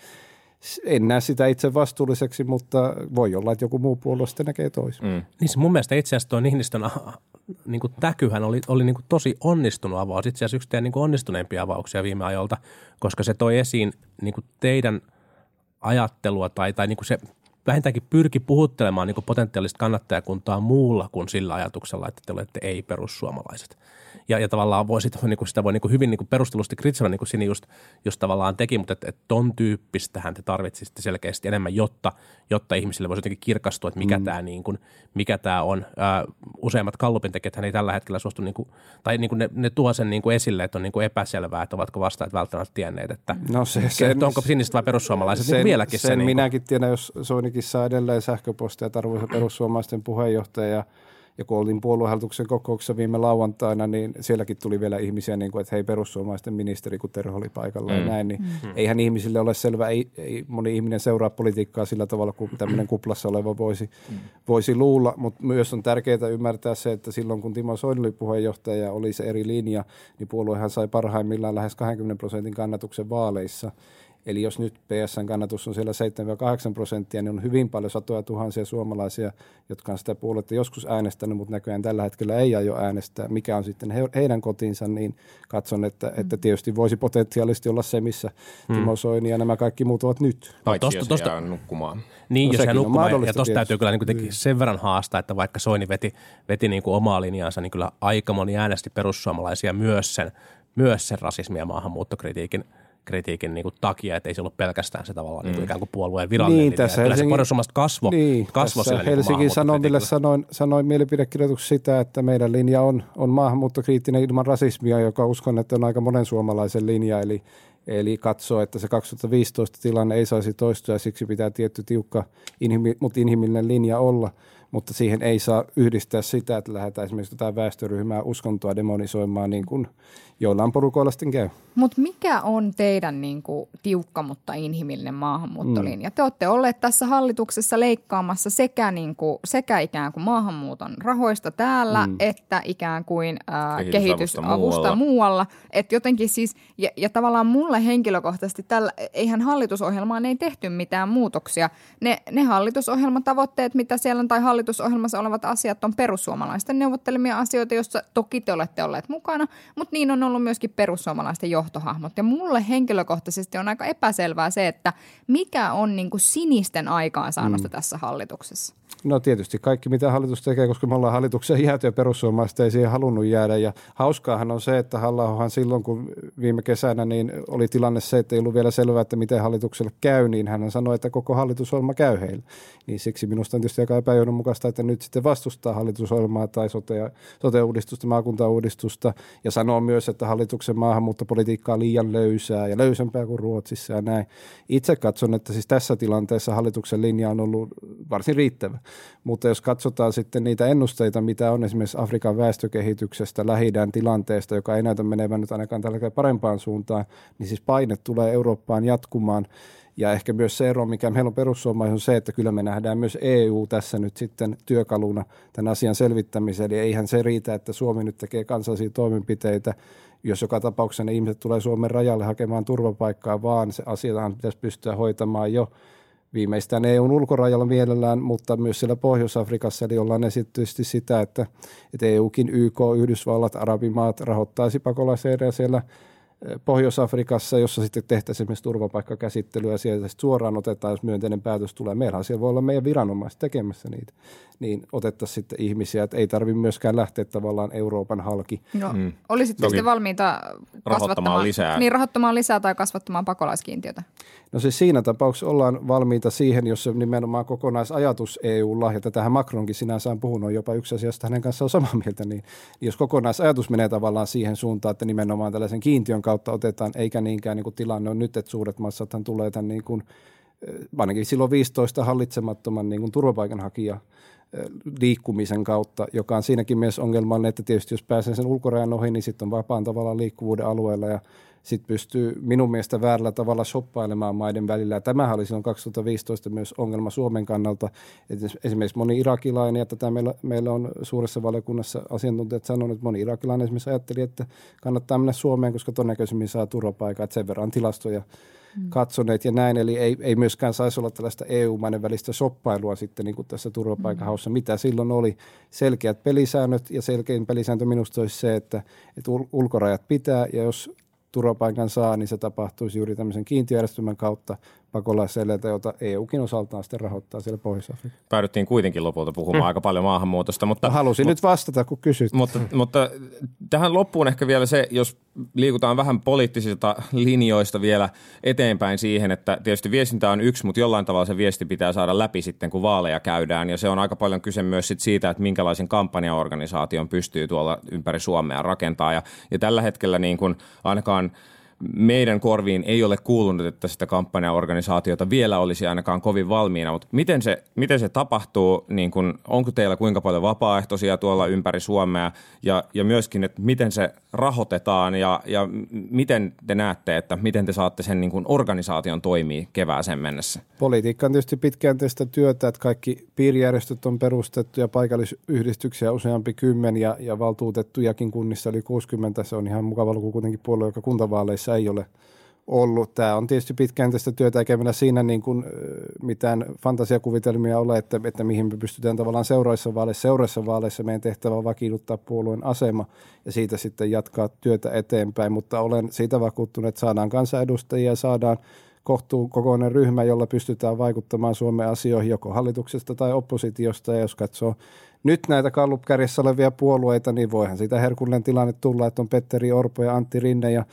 en näe sitä itse vastuulliseksi, mutta voi olla, että joku muu puolue sitten näkee toisin. Mm. Niin se mun mielestä itse asiassa tuo Niinistön niin kuin täkyhän oli, oli niin kuin tosi onnistunut avaus. Itse asiassa yksi teidän niin kuin onnistuneimpia avauksia viime ajoilta, koska se toi esiin niin kuin teidän ajattelua tai, tai niin kuin se vähintäänkin pyrki puhuttelemaan niin kuin potentiaalista kannattajakuntaa muulla kuin sillä ajatuksella, että te olette ei-perussuomalaiset ja, ja tavallaan voi sit, niin kuin sitä voi niin kuin hyvin niin kuin perustelusti kritisoida, niin kuin Sini just, just tavallaan teki, mutta että et ton tyyppistähän te tarvitsisitte selkeästi enemmän, jotta, jotta ihmisille voisi jotenkin kirkastua, että mikä mm. tämä niin kuin, mikä tää on. Ää, useimmat kallupin tekijät ei tällä hetkellä suostu, niin kuin, tai niin kuin ne, ne tuo sen niin kuin esille, että on niin kuin epäselvää, että ovatko vastaajat välttämättä tienneet, että, no se, sen, että onko siniset vai perussuomalaiset, sen, niin vieläkin sen se. Niin minäkin tiedän, jos Soinikin saa edelleen sähköpostia, että arvoisa perussuomalaisten puheenjohtaja – ja kun olin puoluehallituksen kokouksessa viime lauantaina, niin sielläkin tuli vielä ihmisiä, niin kuin, että hei perussuomalaisten ministeri, kun Terho oli paikalla mm. ja näin, niin mm. eihän ihmisille ole selvä, ei, ei moni ihminen seuraa politiikkaa sillä tavalla, kuin tämmöinen kuplassa oleva voisi, mm. voisi luulla, mutta myös on tärkeää ymmärtää se, että silloin kun Timo Soini oli puheenjohtaja ja oli se eri linja, niin puoluehan sai parhaimmillaan lähes 20 prosentin kannatuksen vaaleissa, Eli jos nyt PSN kannatus on siellä 7-8 prosenttia, niin on hyvin paljon satoja tuhansia suomalaisia, jotka on sitä puoletta joskus äänestänyt, mutta näköjään tällä hetkellä ei aio äänestää. Mikä on sitten he, heidän kotinsa, niin katson, että, mm. että tietysti voisi potentiaalisesti olla se, missä mm. Timo Soini ja nämä kaikki muut ovat nyt. Paitsi tosta, jos tosta, nukkumaan. Niin, no jos hän nukkumaan. Ja tuosta täytyy kyllä niin kuin niin. sen verran haastaa, että vaikka Soini veti, veti niin kuin omaa linjaansa, niin kyllä aika moni äänesti perussuomalaisia myös sen, myös sen rasismi- ja maahanmuuttokritiikin – kritiikin niin kuin takia, että ei se ollut pelkästään se tavallaan niin mm. niin ikään kuin puolueen virallinen niin, tässä Kyllä Helsingin, se kasvo, niin, kasvo tässä niinku Helsingin niin Sanomille sanoin, sanoin mielipidekirjoituksessa sitä, että meidän linja on, on maahanmuuttokriittinen ilman rasismia, joka uskon, että on aika monen suomalaisen linja, eli Eli katsoo, että se 2015 tilanne ei saisi toistua ja siksi pitää tietty tiukka, inhimi, mutta inhimillinen linja olla – mutta siihen ei saa yhdistää sitä, että lähdetään esimerkiksi jotain väestöryhmää uskontoa demonisoimaan niin kuin joillain porukoilla sitten käy. Mutta mikä on teidän niin kuin, tiukka, mutta inhimillinen maahanmuuttolinja? Mm. Te olette olleet tässä hallituksessa leikkaamassa sekä, niin kuin, sekä ikään kuin maahanmuuton rahoista täällä, mm. että ikään kuin äh, kehitysavusta, muualla. muualla. Et jotenkin siis, ja, ja tavallaan mulle henkilökohtaisesti, tällä, eihän hallitusohjelmaan ei tehty mitään muutoksia. Ne, ne hallitusohjelmatavoitteet, mitä siellä on, tai hallitusohjelmassa olevat asiat on perussuomalaisten neuvottelemia asioita, joissa toki te olette olleet mukana, mutta niin on ollut myöskin perussuomalaisten johtohahmot. Ja mulle henkilökohtaisesti on aika epäselvää se, että mikä on niin kuin sinisten aikaansaannosta mm. tässä hallituksessa. No tietysti kaikki, mitä hallitus tekee, koska me ollaan hallituksen jääty ja perussuomalaiset ei siihen halunnut jäädä. Ja hauskaahan on se, että halla silloin, kun viime kesänä niin oli tilanne se, että ei ollut vielä selvää, että miten hallitukselle käy, niin hän sanoi, että koko hallitusohjelma käy heille. Niin siksi minusta on tietysti aika epäjohdonmukaista, että nyt sitten vastustaa hallitusohjelmaa tai sote- sote-uudistusta, maakuntauudistusta ja sanoo myös, että hallituksen maahanmuuttopolitiikka on liian löysää ja löysempää kuin Ruotsissa ja näin. Itse katson, että siis tässä tilanteessa hallituksen linja on ollut varsin riittävä. Mutta jos katsotaan sitten niitä ennusteita, mitä on esimerkiksi Afrikan väestökehityksestä, lähi tilanteesta, joka ei näytä menevän nyt ainakaan tällä parempaan suuntaan, niin siis paine tulee Eurooppaan jatkumaan. Ja ehkä myös se ero, mikä meillä on perussuomalaisuus, on se, että kyllä me nähdään myös EU tässä nyt sitten työkaluna tämän asian selvittämiseen. Eli eihän se riitä, että Suomi nyt tekee kansallisia toimenpiteitä, jos joka tapauksessa ne ihmiset tulee Suomen rajalle hakemaan turvapaikkaa, vaan se asia pitäisi pystyä hoitamaan jo viimeistään EUn ulkorajalla mielellään, mutta myös siellä Pohjois-Afrikassa, eli ollaan esitetty sitä, että, että EUkin, YK, Yhdysvallat, Arabimaat rahoittaisi pakolaisleireja siellä Pohjois-Afrikassa, jossa sitten tehtäisiin esimerkiksi turvapaikkakäsittelyä ja sieltä suoraan otetaan, jos myönteinen päätös tulee. Meillähän siellä voi olla meidän viranomaiset tekemässä niitä, niin otettaisiin sitten ihmisiä, että ei tarvitse myöskään lähteä tavallaan Euroopan halki. No, mm. Olisitte sitten valmiita rahoittamaan lisää. Niin, rahoittamaan lisää tai kasvattamaan pakolaiskiintiötä? No siis siinä tapauksessa ollaan valmiita siihen, jos se nimenomaan kokonaisajatus EUlla, ja tätähän Macronkin sinänsä on puhunut, on jopa yksi asia, josta hänen kanssaan on samaa mieltä, niin jos kokonaisajatus menee tavallaan siihen suuntaan, että nimenomaan tällaisen kiintiön kautta otetaan, eikä niinkään niin kuin tilanne on nyt, että suuret massathan tulee tämän niin kuin, ainakin silloin 15 hallitsemattoman niin kuin turvapaikanhakija liikkumisen kautta, joka on siinäkin mielessä ongelmallinen, että tietysti jos pääsee sen ulkorajan ohi, niin sitten on vapaan tavalla liikkuvuuden alueella ja sitten pystyy minun mielestä väärällä tavalla shoppailemaan maiden välillä. Ja tämähän oli silloin 2015 myös ongelma Suomen kannalta. Että esimerkiksi moni irakilainen, ja tätä meillä, meillä on suuressa valiokunnassa asiantuntijat sanonut, että moni irakilainen esimerkiksi ajatteli, että kannattaa mennä Suomeen, koska todennäköisemmin saa turvapaikaa, että sen verran tilastoja mm. katsoneet ja näin. Eli ei, ei myöskään saisi olla tällaista EU-maiden välistä shoppailua sitten niin kuin tässä turvapaikanhaussa. Mm. Mitä silloin oli? Selkeät pelisäännöt ja selkein pelisääntö minusta olisi se, että, että ulkorajat pitää ja jos turvapaikan saa, niin se tapahtuisi juuri tämmöisen kiintiöjärjestelmän kautta pakolaiseleiltä, jota EUkin osaltaan sitten rahoittaa siellä Pohjois-Afrikassa. Päädyttiin kuitenkin lopulta puhumaan mm. aika paljon maahanmuutosta. Mutta, no, halusin mutta, nyt vastata, kun kysyt. Mutta, mutta tähän loppuun ehkä vielä se, jos liikutaan vähän poliittisilta linjoista vielä eteenpäin siihen, että tietysti viestintä on yksi, mutta jollain tavalla se viesti pitää saada läpi sitten, kun vaaleja käydään. Ja se on aika paljon kyse myös sit siitä, että minkälaisen kampanjaorganisaation pystyy tuolla ympäri Suomea rakentaa. Ja, ja tällä hetkellä niin kuin ainakaan – meidän korviin ei ole kuulunut, että sitä kampanjaorganisaatiota vielä olisi ainakaan kovin valmiina, mutta miten se, miten se tapahtuu, niin kun, onko teillä kuinka paljon vapaaehtoisia tuolla ympäri Suomea ja, ja myöskin, että miten se rahoitetaan ja, ja miten te näette, että miten te saatte sen niin kun organisaation toimii kevääseen mennessä? Politiikka on tietysti pitkäjänteistä työtä, että kaikki piirijärjestöt on perustettu ja paikallisyhdistyksiä useampi kymmen ja, ja valtuutettujakin kunnissa yli 60. Se on ihan mukava luku kuitenkin puolue, joka kuntavaaleissa ei ole ollut. Tämä on tietysti pitkäjänteistä työtä, eikä siinä niin kuin mitään fantasiakuvitelmia ole, että, että mihin me pystytään tavallaan seuraavissa vaaleissa. Seuraavissa vaaleissa meidän tehtävä on vakiinnuttaa puolueen asema ja siitä sitten jatkaa työtä eteenpäin, mutta olen siitä vakuuttunut, että saadaan kansanedustajia, saadaan kohtuu kokoinen ryhmä, jolla pystytään vaikuttamaan Suomen asioihin joko hallituksesta tai oppositiosta. Ja jos katsoo nyt näitä kallupkärjessä olevia puolueita, niin voihan siitä herkullinen tilanne tulla, että on Petteri Orpo ja Antti Rinne ja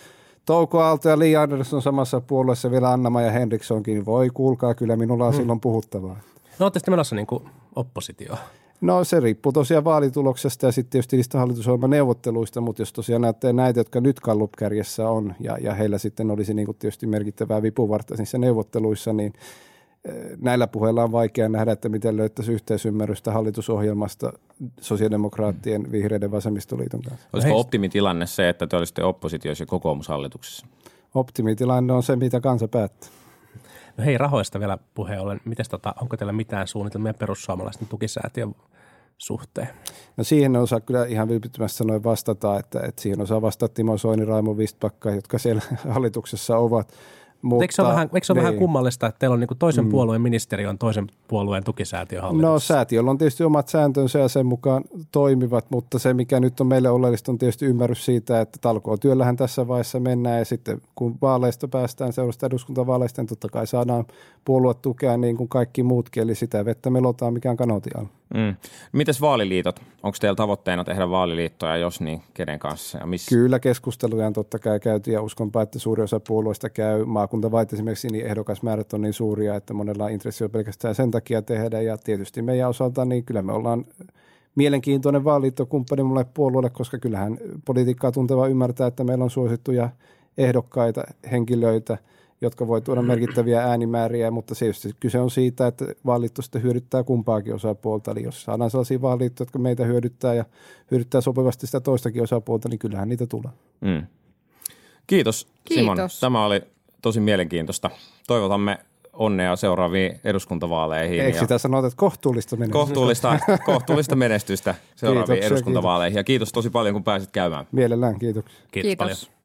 Touko Aalto ja Li Andersson samassa puolueessa vielä Anna ja Henrikssonkin. Voi kuulkaa, kyllä minulla on hmm. silloin puhuttavaa. No olette sitten menossa niin kuin oppositioon. No se riippuu tosiaan vaalituloksesta ja sitten tietysti niistä hallitusohjelmaneuvotteluista, mutta jos tosiaan näette näitä, jotka nyt kallupkärjessä on ja, ja heillä sitten olisi niin kuin tietysti merkittävää vipuvartta niissä neuvotteluissa, niin näillä puheilla on vaikea nähdä, että miten löytäisi yhteisymmärrystä hallitusohjelmasta sosiaalidemokraattien, vihreiden vasemmistoliiton kanssa. Olisiko optimitilanne se, että te olisitte oppositioissa ja kokoomushallituksessa? Optimitilanne on se, mitä kansa päättää. No hei, rahoista vielä puheen ollen. Mites tota, onko teillä mitään suunnitelmia perussuomalaisten tukisäätiön suhteen? No siihen osaa kyllä ihan vilpittömästi sanoin vastata, että, että siihen osaa vastata Timo Soini, Raimo Vistpakka, jotka siellä hallituksessa ovat. Mutta, eikö se ole, vähän, eikö se ole niin. vähän kummallista, että teillä on niin toisen mm. puolueen ministeri on toisen puolueen tukisäätiö No säätiöllä on tietysti omat sääntönsä ja sen mukaan toimivat, mutta se mikä nyt on meille oleellista on tietysti ymmärrys siitä, että talkootyöllähän tässä vaiheessa mennään ja sitten kun vaaleista päästään seurasta eduskuntavaaleista, niin totta kai saadaan tukea niin kuin kaikki muutkin, eli sitä vettä melotaan mikään kanotiaan. Mm. Mites vaaliliitot? Onko teillä tavoitteena tehdä vaaliliittoja, jos niin, kenen kanssa ja missä? Kyllä keskusteluja on totta kai käyty ja uskonpa, että suuri osa puolueista käy. Maakuntavait esimerkiksi niin ehdokasmäärät on niin suuria, että monella on intressi on pelkästään sen takia tehdä ja tietysti meidän osalta niin kyllä me ollaan mielenkiintoinen vaaliliittokumppani mulle puolueelle, koska kyllähän politiikkaa tunteva ymmärtää, että meillä on suosittuja ehdokkaita, henkilöitä – jotka voi tuoda merkittäviä äänimääriä, mutta tietysti kyse on siitä, että vaaliitto sitten hyödyttää kumpaakin osapuolta. Eli jos saadaan sellaisia vaaliittoja, jotka meitä hyödyttää ja hyödyttää sopivasti sitä toistakin osapuolta, niin kyllähän niitä tulee. Mm. Kiitos, Kiitos Simon. Tämä oli tosi mielenkiintoista. Toivotamme onnea seuraaviin eduskuntavaaleihin. Eikö sitä sanota, että kohtuullista menestystä? Kohtuullista, kohtuullista menestystä seuraaviin Kiitoksia, eduskuntavaaleihin. Kiitos. Ja kiitos tosi paljon, kun pääsit käymään. Mielellään, kiitoksia. Kiitos, kiitos. paljon.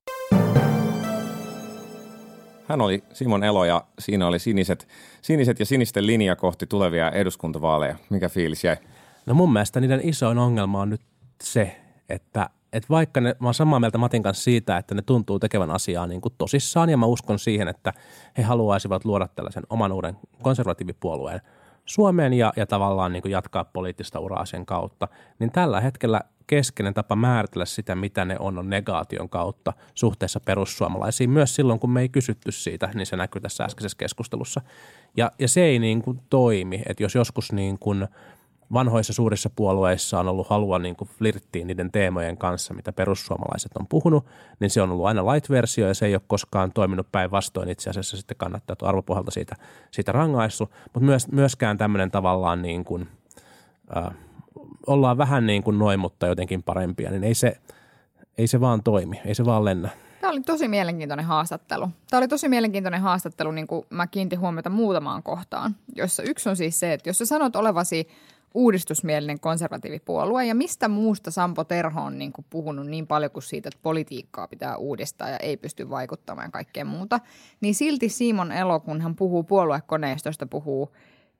Hän oli Simon Elo ja siinä oli siniset, siniset ja sinisten linja kohti tulevia eduskuntavaaleja. Mikä fiilis jäi? No mun mielestä niiden isoin ongelma on nyt se, että, että vaikka ne, mä oon samaa mieltä Matin kanssa siitä, että ne tuntuu tekevän asiaa niin kuin tosissaan ja mä uskon siihen, että he haluaisivat luoda tällaisen oman uuden konservatiivipuolueen Suomeen ja, ja tavallaan niin kuin jatkaa poliittista uraa sen kautta, niin tällä hetkellä keskeinen tapa määritellä sitä, mitä ne on, on negaation kautta suhteessa perussuomalaisiin. Myös silloin, kun me ei kysytty siitä, niin se näkyy tässä äskeisessä keskustelussa. Ja, ja se ei niin kuin toimi, että jos joskus niin kuin vanhoissa suurissa puolueissa on ollut halua niin kuin flirttiin niiden teemojen kanssa, mitä perussuomalaiset on puhunut, niin se on ollut aina light-versio ja se ei ole koskaan toiminut päinvastoin. Itse asiassa sitten kannattaa arvopohjalta siitä, siitä rangaistu, mutta myös, myöskään tämmöinen tavallaan niin kuin – äh, ollaan vähän niin kuin noin, mutta jotenkin parempia, niin ei se, ei se vaan toimi, ei se vaan lennä. Tämä oli tosi mielenkiintoinen haastattelu. Tämä oli tosi mielenkiintoinen haastattelu, niin kuin mä kiinnitin huomiota muutamaan kohtaan, jossa yksi on siis se, että jos sä sanot olevasi uudistusmielinen konservatiivipuolue ja mistä muusta Sampo Terho on niin kuin puhunut niin paljon kuin siitä, että politiikkaa pitää uudistaa ja ei pysty vaikuttamaan kaikkeen muuta, niin silti Simon Elo, kun hän puhuu puoluekoneistosta, puhuu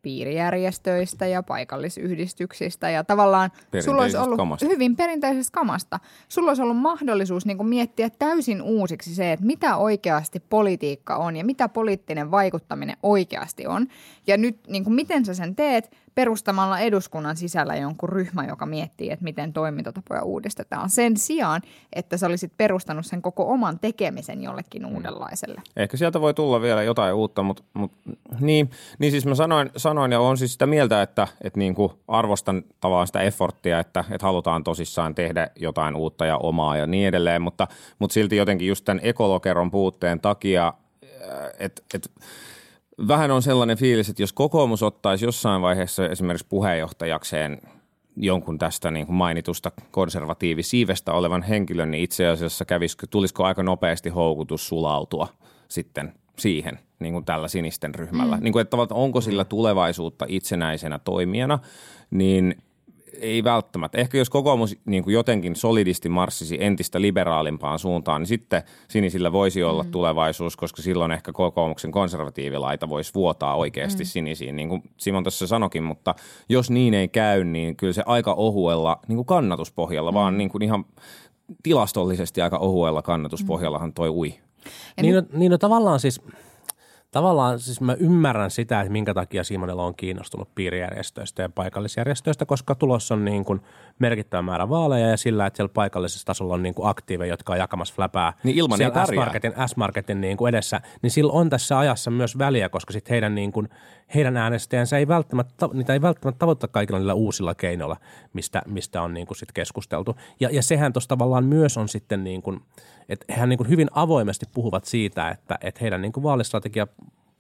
piirijärjestöistä ja paikallisyhdistyksistä ja tavallaan sulla olisi ollut kamasta. hyvin perinteisestä kamasta. Sulla olisi ollut mahdollisuus niin kuin miettiä täysin uusiksi se, että mitä oikeasti politiikka on ja mitä poliittinen vaikuttaminen oikeasti on. Ja nyt niin kuin miten sä sen teet perustamalla eduskunnan sisällä jonkun ryhmän, joka miettii, että miten toimintatapoja uudistetaan. Sen sijaan, että sä olisit perustanut sen koko oman tekemisen jollekin uudenlaiselle. Ehkä sieltä voi tulla vielä jotain uutta, mutta, mutta niin, niin siis mä sanoin, sanoin ja olen siis sitä mieltä, että, että niin kuin arvostan tavallaan sitä efforttia, että, että halutaan tosissaan tehdä jotain uutta ja omaa ja niin edelleen, mutta, mutta silti jotenkin just tämän ekolokeron puutteen takia, että, että vähän on sellainen fiilis, että jos kokoomus ottaisi jossain vaiheessa esimerkiksi puheenjohtajakseen jonkun tästä niin kuin mainitusta konservatiivisiivestä olevan henkilön, niin itse asiassa kävisikö, tulisiko aika nopeasti houkutus sulautua sitten siihen niin kuin tällä sinisten ryhmällä. Mm. Niin kuin, että onko sillä tulevaisuutta itsenäisenä toimijana, niin ei välttämättä. Ehkä jos kokoomus niin kuin jotenkin solidisti marssisi entistä liberaalimpaan suuntaan, niin sitten sinisillä voisi olla mm. tulevaisuus, koska silloin ehkä kokoomuksen konservatiivilaita voisi vuotaa oikeasti mm. sinisiin, niin kuin Simon tässä sanokin. Mutta jos niin ei käy, niin kyllä se aika ohuella niin kuin kannatuspohjalla, mm. vaan niin kuin ihan tilastollisesti aika ohuella kannatuspohjallahan toi ui. Niin, no, niin no tavallaan siis – tavallaan siis mä ymmärrän sitä, että minkä takia Simonella on kiinnostunut piirijärjestöistä ja paikallisjärjestöistä, koska tulossa on niin kuin merkittävä määrä vaaleja ja sillä, että siellä paikallisessa tasolla on niin kuin aktiiveja, jotka on jakamassa fläpää Niin ilman. S-Marketin, S-Marketin niin kuin edessä, niin sillä on tässä ajassa myös väliä, koska sit heidän, niin kuin, heidän äänestäjänsä ei välttämättä, niitä ei välttämättä tavoita kaikilla niillä uusilla keinoilla, mistä, mistä on niin kuin sit keskusteltu. Ja, ja sehän tuossa tavallaan myös on sitten niin kuin, että hehän niin kuin hyvin avoimesti puhuvat siitä, että, että heidän niin kuin vaalistrategia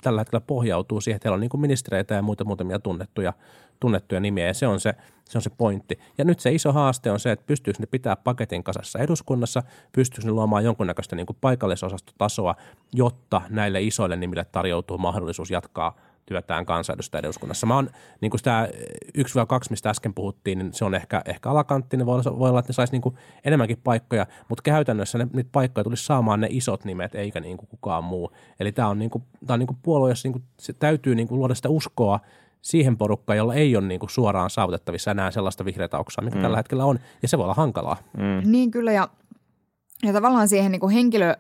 tällä hetkellä pohjautuu siihen, että heillä on niin kuin ministereitä ja muita muutamia tunnettuja, tunnettuja nimiä ja se on se, se on se pointti. Ja nyt se iso haaste on se, että pystyykö ne pitää paketin kasassa eduskunnassa, pystyykö ne luomaan jonkunnäköistä niin kuin paikallisosastotasoa, jotta näille isoille nimille tarjoutuu mahdollisuus jatkaa työtään kansanedustajan eduskunnassa. Mä oon, niin kuin sitä 1-2, mistä äsken puhuttiin, niin se on ehkä, ehkä alakanttinen, voi olla, voi olla, että ne saisi niin kuin enemmänkin paikkoja, mutta käytännössä ne, niitä paikkoja tulisi saamaan ne isot nimet, eikä niin kuin kukaan muu. Eli tämä on, niin kuin, tää on niin kuin puolue, jossa niin kuin, se täytyy niin kuin luoda sitä uskoa siihen porukkaan, jolla ei ole niin kuin suoraan saavutettavissa enää sellaista vihreätä oksaa, mikä mm. tällä hetkellä on, ja se voi olla hankalaa. Mm. Niin kyllä, ja, ja tavallaan siihen niin kuin henkilö,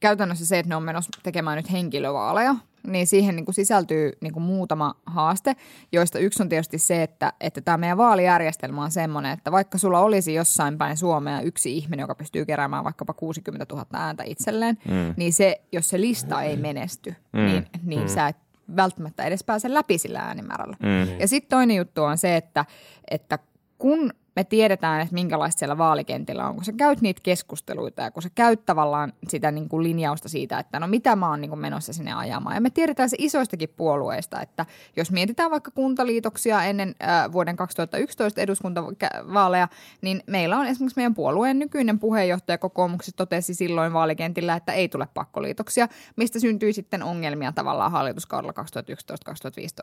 käytännössä se, että ne on menossa tekemään nyt henkilövaaleja, niin siihen niin kuin sisältyy niin kuin muutama haaste, joista yksi on tietysti se, että, että tämä meidän vaalijärjestelmä on semmoinen, että vaikka sulla olisi jossain päin Suomea yksi ihminen, joka pystyy keräämään vaikkapa 60 000 ääntä itselleen, mm. niin se, jos se lista ei menesty, mm. niin, niin mm. sä et välttämättä edes pääse läpi sillä äänimäärällä. Mm. Ja sitten toinen juttu on se, että, että kun me tiedetään, että minkälaista siellä vaalikentillä on, kun sä käyt niitä keskusteluita ja kun sä käyt tavallaan sitä niin kuin linjausta siitä, että no mitä mä oon niin kuin menossa sinne ajamaan. Ja me tiedetään se isoistakin puolueista, että jos mietitään vaikka kuntaliitoksia ennen äh, vuoden 2011 eduskuntavaaleja, niin meillä on esimerkiksi meidän puolueen nykyinen puheenjohtaja kokoomuksessa totesi silloin vaalikentillä, että ei tule pakkoliitoksia, mistä syntyi sitten ongelmia tavallaan hallituskaudella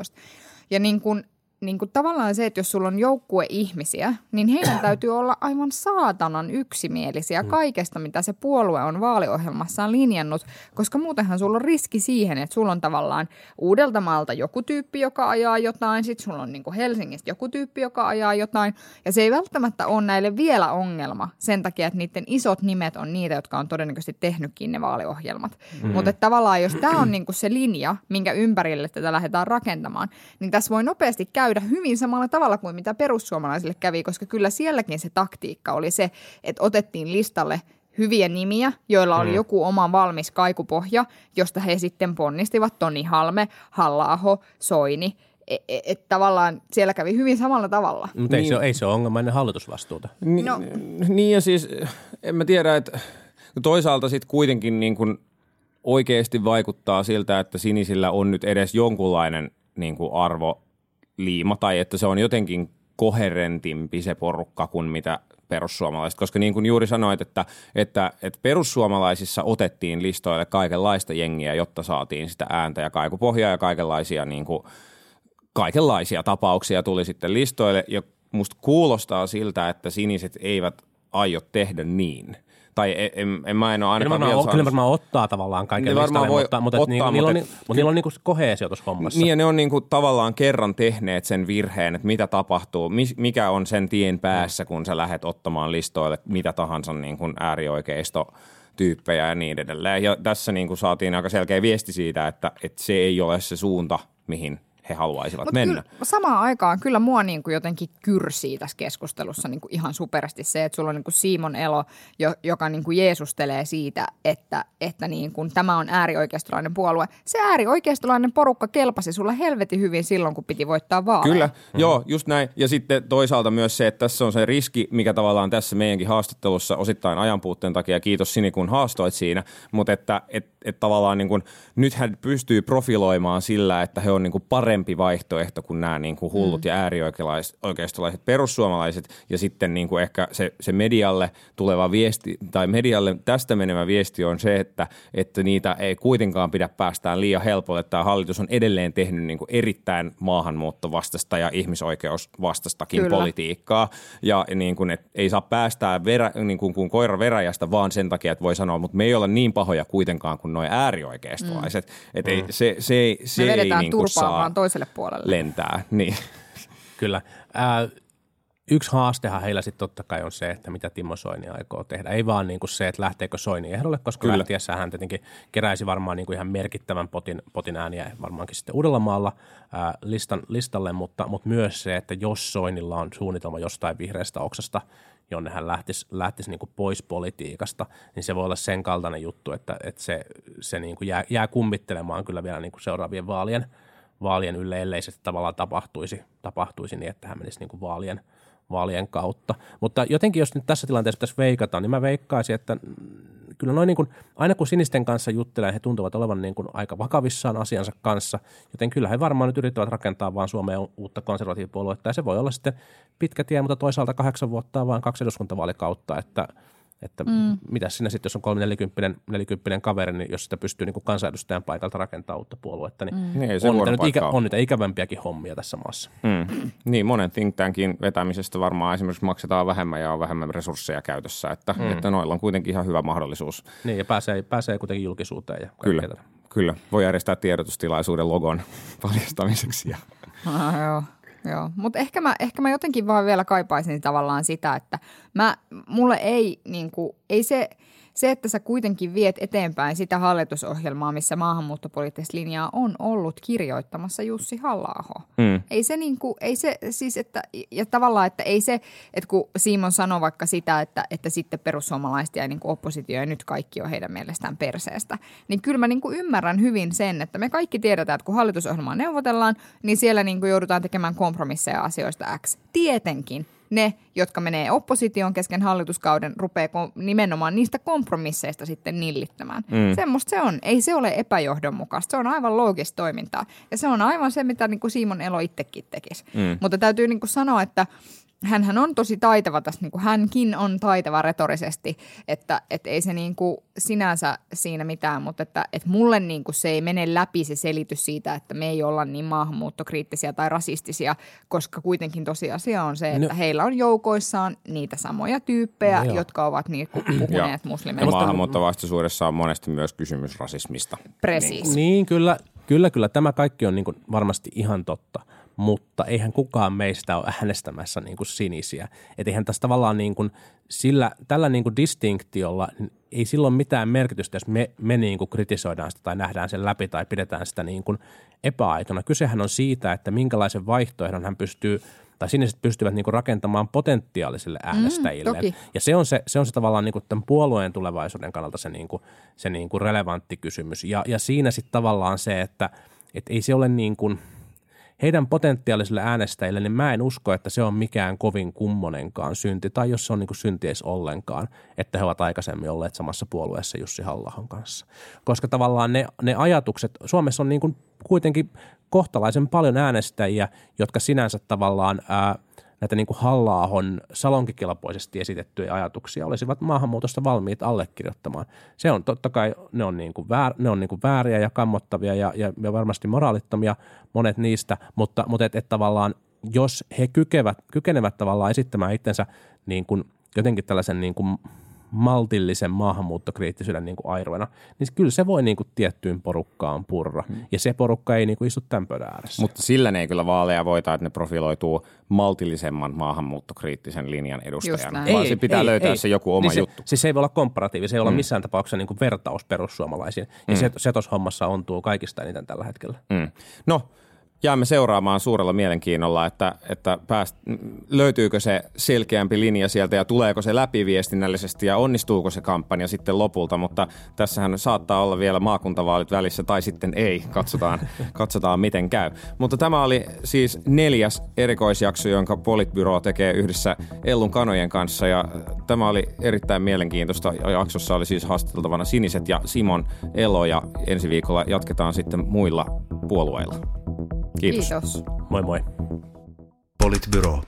2011-2015. Ja niin kuin niin kuin tavallaan se, että jos sulla on joukkue ihmisiä, niin heidän täytyy olla aivan saatanan yksimielisiä Mm. kaikesta, mitä se puolue on vaaliohjelmassaan linjannut, koska muutenhan sulla on riski siihen, että sulla on tavallaan Uudeltamaalta joku tyyppi, joka ajaa jotain, sitten sulla on niin kuin Helsingistä joku tyyppi, joka ajaa jotain, ja se ei välttämättä ole näille vielä ongelma sen takia, että niiden isot nimet on niitä, jotka on todennäköisesti tehnytkin ne vaaliohjelmat. Mm. Mutta tavallaan, jos tämä on niin kuin se linja, minkä ympärille tätä lähdetään rakentamaan, niin tässä voi nopeasti käydä hyvin samalla tavalla kuin mitä perussuomalaisille kävi, koska kyllä sielläkin se taktiikka oli se, että otettiin listalle hyviä nimiä, joilla oli joku oma valmis kaikupohja, josta he sitten ponnistivat Toni Halme, halla Soini. Että et, et tavallaan siellä kävi hyvin samalla tavalla. Mutta ei, se ole, ei se ole ongelma ennen hallitusvastuuta. Ni, No. Niin ja siis en mä tiedä, että toisaalta sitten kuitenkin niin kuin oikeasti vaikuttaa siltä, että sinisillä on nyt edes jonkunlainen niin kuin arvoliima tai että se on jotenkin koherentimpi se porukka kuin mitä perussuomalaiset, koska niin kuin juuri sanoit, että, että, että perussuomalaisissa otettiin listoille kaikenlaista jengiä, jotta saatiin sitä ääntä ja kaikupohjaa ja kaikenlaisia, niin kuin, kaikenlaisia tapauksia tuli sitten listoille ja musta kuulostaa siltä, että siniset eivät aio tehdä niin. Tai en, en, mä en ole ainakaan varmaan, vielä kyllä varmaan ottaa tavallaan kaiken Ne varmaan listalle, voi mutta, mutta, ottaa, niinku, niillä on, mutta ni- mutta niillä on niinku koheesio tuossa hommassa. Niin ja ne on niinku tavallaan kerran tehneet sen virheen, että mitä tapahtuu, mi- mikä on sen tien päässä, kun sä lähdet ottamaan listoille mitä tahansa niin kuin äärioikeisto tyyppejä ja niin edelleen. Ja tässä niin kuin saatiin aika selkeä viesti siitä, että, että se ei ole se suunta, mihin he haluaisivat Mut mennä. Kyllä, samaan aikaan kyllä mua niin kuin jotenkin kyrsii tässä keskustelussa niin kuin ihan superasti se, että sulla on niin kuin Simon Elo, jo, joka niin kuin jeesustelee siitä, että, että niin kuin tämä on äärioikeistolainen puolue. Se äärioikeistolainen porukka kelpasi sulla helvetin hyvin silloin, kun piti voittaa vaaleja. Kyllä, mm. joo, just näin. Ja sitten toisaalta myös se, että tässä on se riski, mikä tavallaan tässä meidänkin haastattelussa osittain ajanpuutteen takia, kiitos Sini kun haastoit siinä, mutta että et, et tavallaan niin kuin, nyt hän pystyy profiloimaan sillä, että he on niin kuin parempi vaihtoehto kuin nämä niin kuin hullut mm. ja äärioikeistolaiset perussuomalaiset ja sitten niin kuin ehkä se, se medialle tuleva viesti tai medialle tästä menevä viesti on se, että, että niitä ei kuitenkaan pidä päästään liian helpolle. Tämä hallitus on edelleen tehnyt niin kuin erittäin maahanmuuttovastaista ja ihmisoikeusvastaistakin Kyllä. politiikkaa ja niin kuin, et ei saa päästää verä, niin kuin, kuin koira veräjästä vaan sen takia, että voi sanoa, mutta me ei olla niin pahoja kuitenkaan kuin nuo äärioikeistolaiset. Mm. Että ei, se, se, ei- se Me ei niin kuin turpaa saa vaan toiselle puolelle. lentää. Niin. Kyllä. Ää, yksi haastehan heillä sitten totta kai on se, että mitä Timo Soini aikoo tehdä. Ei vaan niin kuin se, että lähteekö Soini ehdolle, koska Kyllä. Kyllä. lähtiessä hän tietenkin keräisi varmaan niin kuin ihan merkittävän potin, potin ääniä varmaankin sitten Uudellamaalla ää, listan, listalle, mutta, mutta myös se, että jos Soinilla on suunnitelma jostain vihreästä oksasta, jonne hän lähtisi, lähtisi niin kuin pois politiikasta, niin se voi olla sen kaltainen juttu, että, että se, se niin kuin jää, jää kummittelemaan kyllä vielä niin kuin seuraavien vaalien, vaalien ylle, ellei se tavallaan tapahtuisi, tapahtuisi niin, että hän menisi niin kuin vaalien, vaalien kautta. Mutta jotenkin, jos nyt tässä tilanteessa pitäisi veikata, niin mä veikkaisin, että kyllä noin niin kuin, aina kun sinisten kanssa juttelen, he tuntuvat olevan niin kuin aika vakavissaan asiansa kanssa, joten kyllä he varmaan nyt yrittävät rakentaa vaan Suomeen uutta konservatiivipuoluetta, ja se voi olla sitten pitkä tie, mutta toisaalta kahdeksan vuotta on vain kaksi eduskuntavaalikautta, että että mm. mitä sinne sitten, jos on kolme nelikymppinen, nelikymppinen kaveri, niin jos sitä pystyy niin kuin kansanedustajan paikalta rakentaa uutta puoluetta, niin mm. Niin, on, niitä nyt ikä, on niitä ikävämpiäkin hommia tässä maassa. Mm. Niin, monen think tankin vetämisestä varmaan esimerkiksi maksetaan vähemmän ja on vähemmän resursseja käytössä, että, mm. että noilla on kuitenkin ihan hyvä mahdollisuus. Niin, ja pääsee, pääsee kuitenkin julkisuuteen. Ja Kyllä, kyllä. Voi järjestää tiedotustilaisuuden logon paljastamiseksi. Ja. Ah, joo. Joo, mutta ehkä mä, ehkä mä jotenkin vaan vielä kaipaisin tavallaan sitä, että mä, mulle ei, niin kuin, ei se, se, että sä kuitenkin viet eteenpäin sitä hallitusohjelmaa, missä maahanmuuttopoliittista linjaa on ollut kirjoittamassa Jussi halla Mm. Ei se niin kuin, ei se siis, että, ja tavallaan, että ei se, että kun Simon sanoi vaikka sitä, että, että sitten perussuomalaiset ja niin kuin oppositio ja nyt kaikki on heidän mielestään perseestä, niin kyllä mä niin kuin ymmärrän hyvin sen, että me kaikki tiedetään, että kun hallitusohjelmaa neuvotellaan, niin siellä niin kuin joudutaan tekemään kompromisseja asioista X. Tietenkin ne, jotka menee opposition kesken hallituskauden, rupeaa kom- nimenomaan niistä kompromisseista sitten nillittämään. Mm. Semmosta se on. Ei se ole epäjohdonmukaista. Se on aivan loogista toimintaa. Ja se on aivan se, mitä niin kuin Simon Elo itsekin tekisi. Mm. Mutta täytyy niin kuin sanoa, että hänhän on tosi taitava tässä, niin kuin hänkin on taitava retorisesti, että et ei se niin kuin sinänsä siinä mitään, mutta että et mulle niin kuin se ei mene läpi se selitys siitä, että me ei olla niin maahanmuuttokriittisiä tai rasistisia, koska kuitenkin tosiasia on se, että No. heillä on joukoissaan niitä samoja tyyppejä, No jotka ovat niin kuin Ja, puhuneet ja muslimeista. maahanmuuttovastaisuudessa on monesti myös kysymys rasismista. Precis. Niin, kyllä, kyllä, kyllä. Tämä kaikki on niin kuin varmasti ihan totta, mutta eihän kukaan meistä ole äänestämässä niin kuin sinisiä. Et eihän tässä tavallaan niin kuin sillä, tällä niin kuin distinktiolla niin ei silloin mitään merkitystä, jos me, me niin kuin kritisoidaan sitä tai nähdään sen läpi tai pidetään sitä niin kuin epäaitona. Kysehän on siitä, että minkälaisen vaihtoehdon hän pystyy tai siniset pystyvät niin kuin rakentamaan potentiaalisille äänestäjille. toki. Ja se on se, se, on se tavallaan niin kuin tämän puolueen tulevaisuuden kannalta se, niin kuin, se niin kuin relevantti kysymys. Ja, ja siinä sitten tavallaan se, että et ei se ole niin kuin, heidän potentiaalisille äänestäjille, niin mä en usko, että se on mikään kovin kummonenkaan synti, tai jos se on niin kuin synti edes ollenkaan, että he ovat aikaisemmin olleet samassa puolueessa Jussi halla kanssa. Koska tavallaan ne, ne ajatukset, Suomessa on niin kuin kuitenkin kohtalaisen paljon äänestäjiä, jotka sinänsä tavallaan ää, näitä niin kuin Halla-ahon salonkikelpoisesti esitettyjä ajatuksia olisivat maahanmuutosta valmiit allekirjoittamaan. Se on totta kai, ne on, niin kuin väär, ne on niin kuin vääriä ja kammottavia ja, ja, ja varmasti moraalittomia monet niistä, mutta, mutta et, et tavallaan jos he kykevät, kykenevät tavallaan esittämään itsensä niin kuin jotenkin tällaisen niin kuin maltillisen maahanmuuttokriittisyyden niin kuin airoina, niin kyllä se voi niin kuin tiettyyn porukkaan purra. Hmm. Ja se porukka ei niin kuin istu tämän pöydän ääressä. Mutta sillä ne ei kyllä vaaleja voita, että ne profiloituu maltillisemman maahanmuuttokriittisen linjan edustajana. Vaan Ei, se pitää ei, löytää ei. se joku oma niin se, juttu. Siis se ei voi olla komparatiivi, se ei olla missään tapauksessa niin kuin vertaus perussuomalaisiin. Ja se, se tuossa hommassa ontuu kaikista eniten tällä hetkellä. Mm. No, jäämme seuraamaan suurella mielenkiinnolla, että, että pääst, löytyykö se selkeämpi linja sieltä ja tuleeko se läpi viestinnällisesti ja onnistuuko se kampanja sitten lopulta, mutta tässähän saattaa olla vielä maakuntavaalit välissä tai sitten ei, katsotaan, katsotaan miten käy. Mutta tämä oli siis neljäs erikoisjakso, jonka Politbyro tekee yhdessä Ellun Kanojen kanssa ja tämä oli erittäin mielenkiintoista. Jaksossa oli siis haastateltavana Siniset ja Simon Elo ja ensi viikolla jatketaan sitten muilla puolueilla. Kiitos. Kiitos. Moi moi. Politbyro.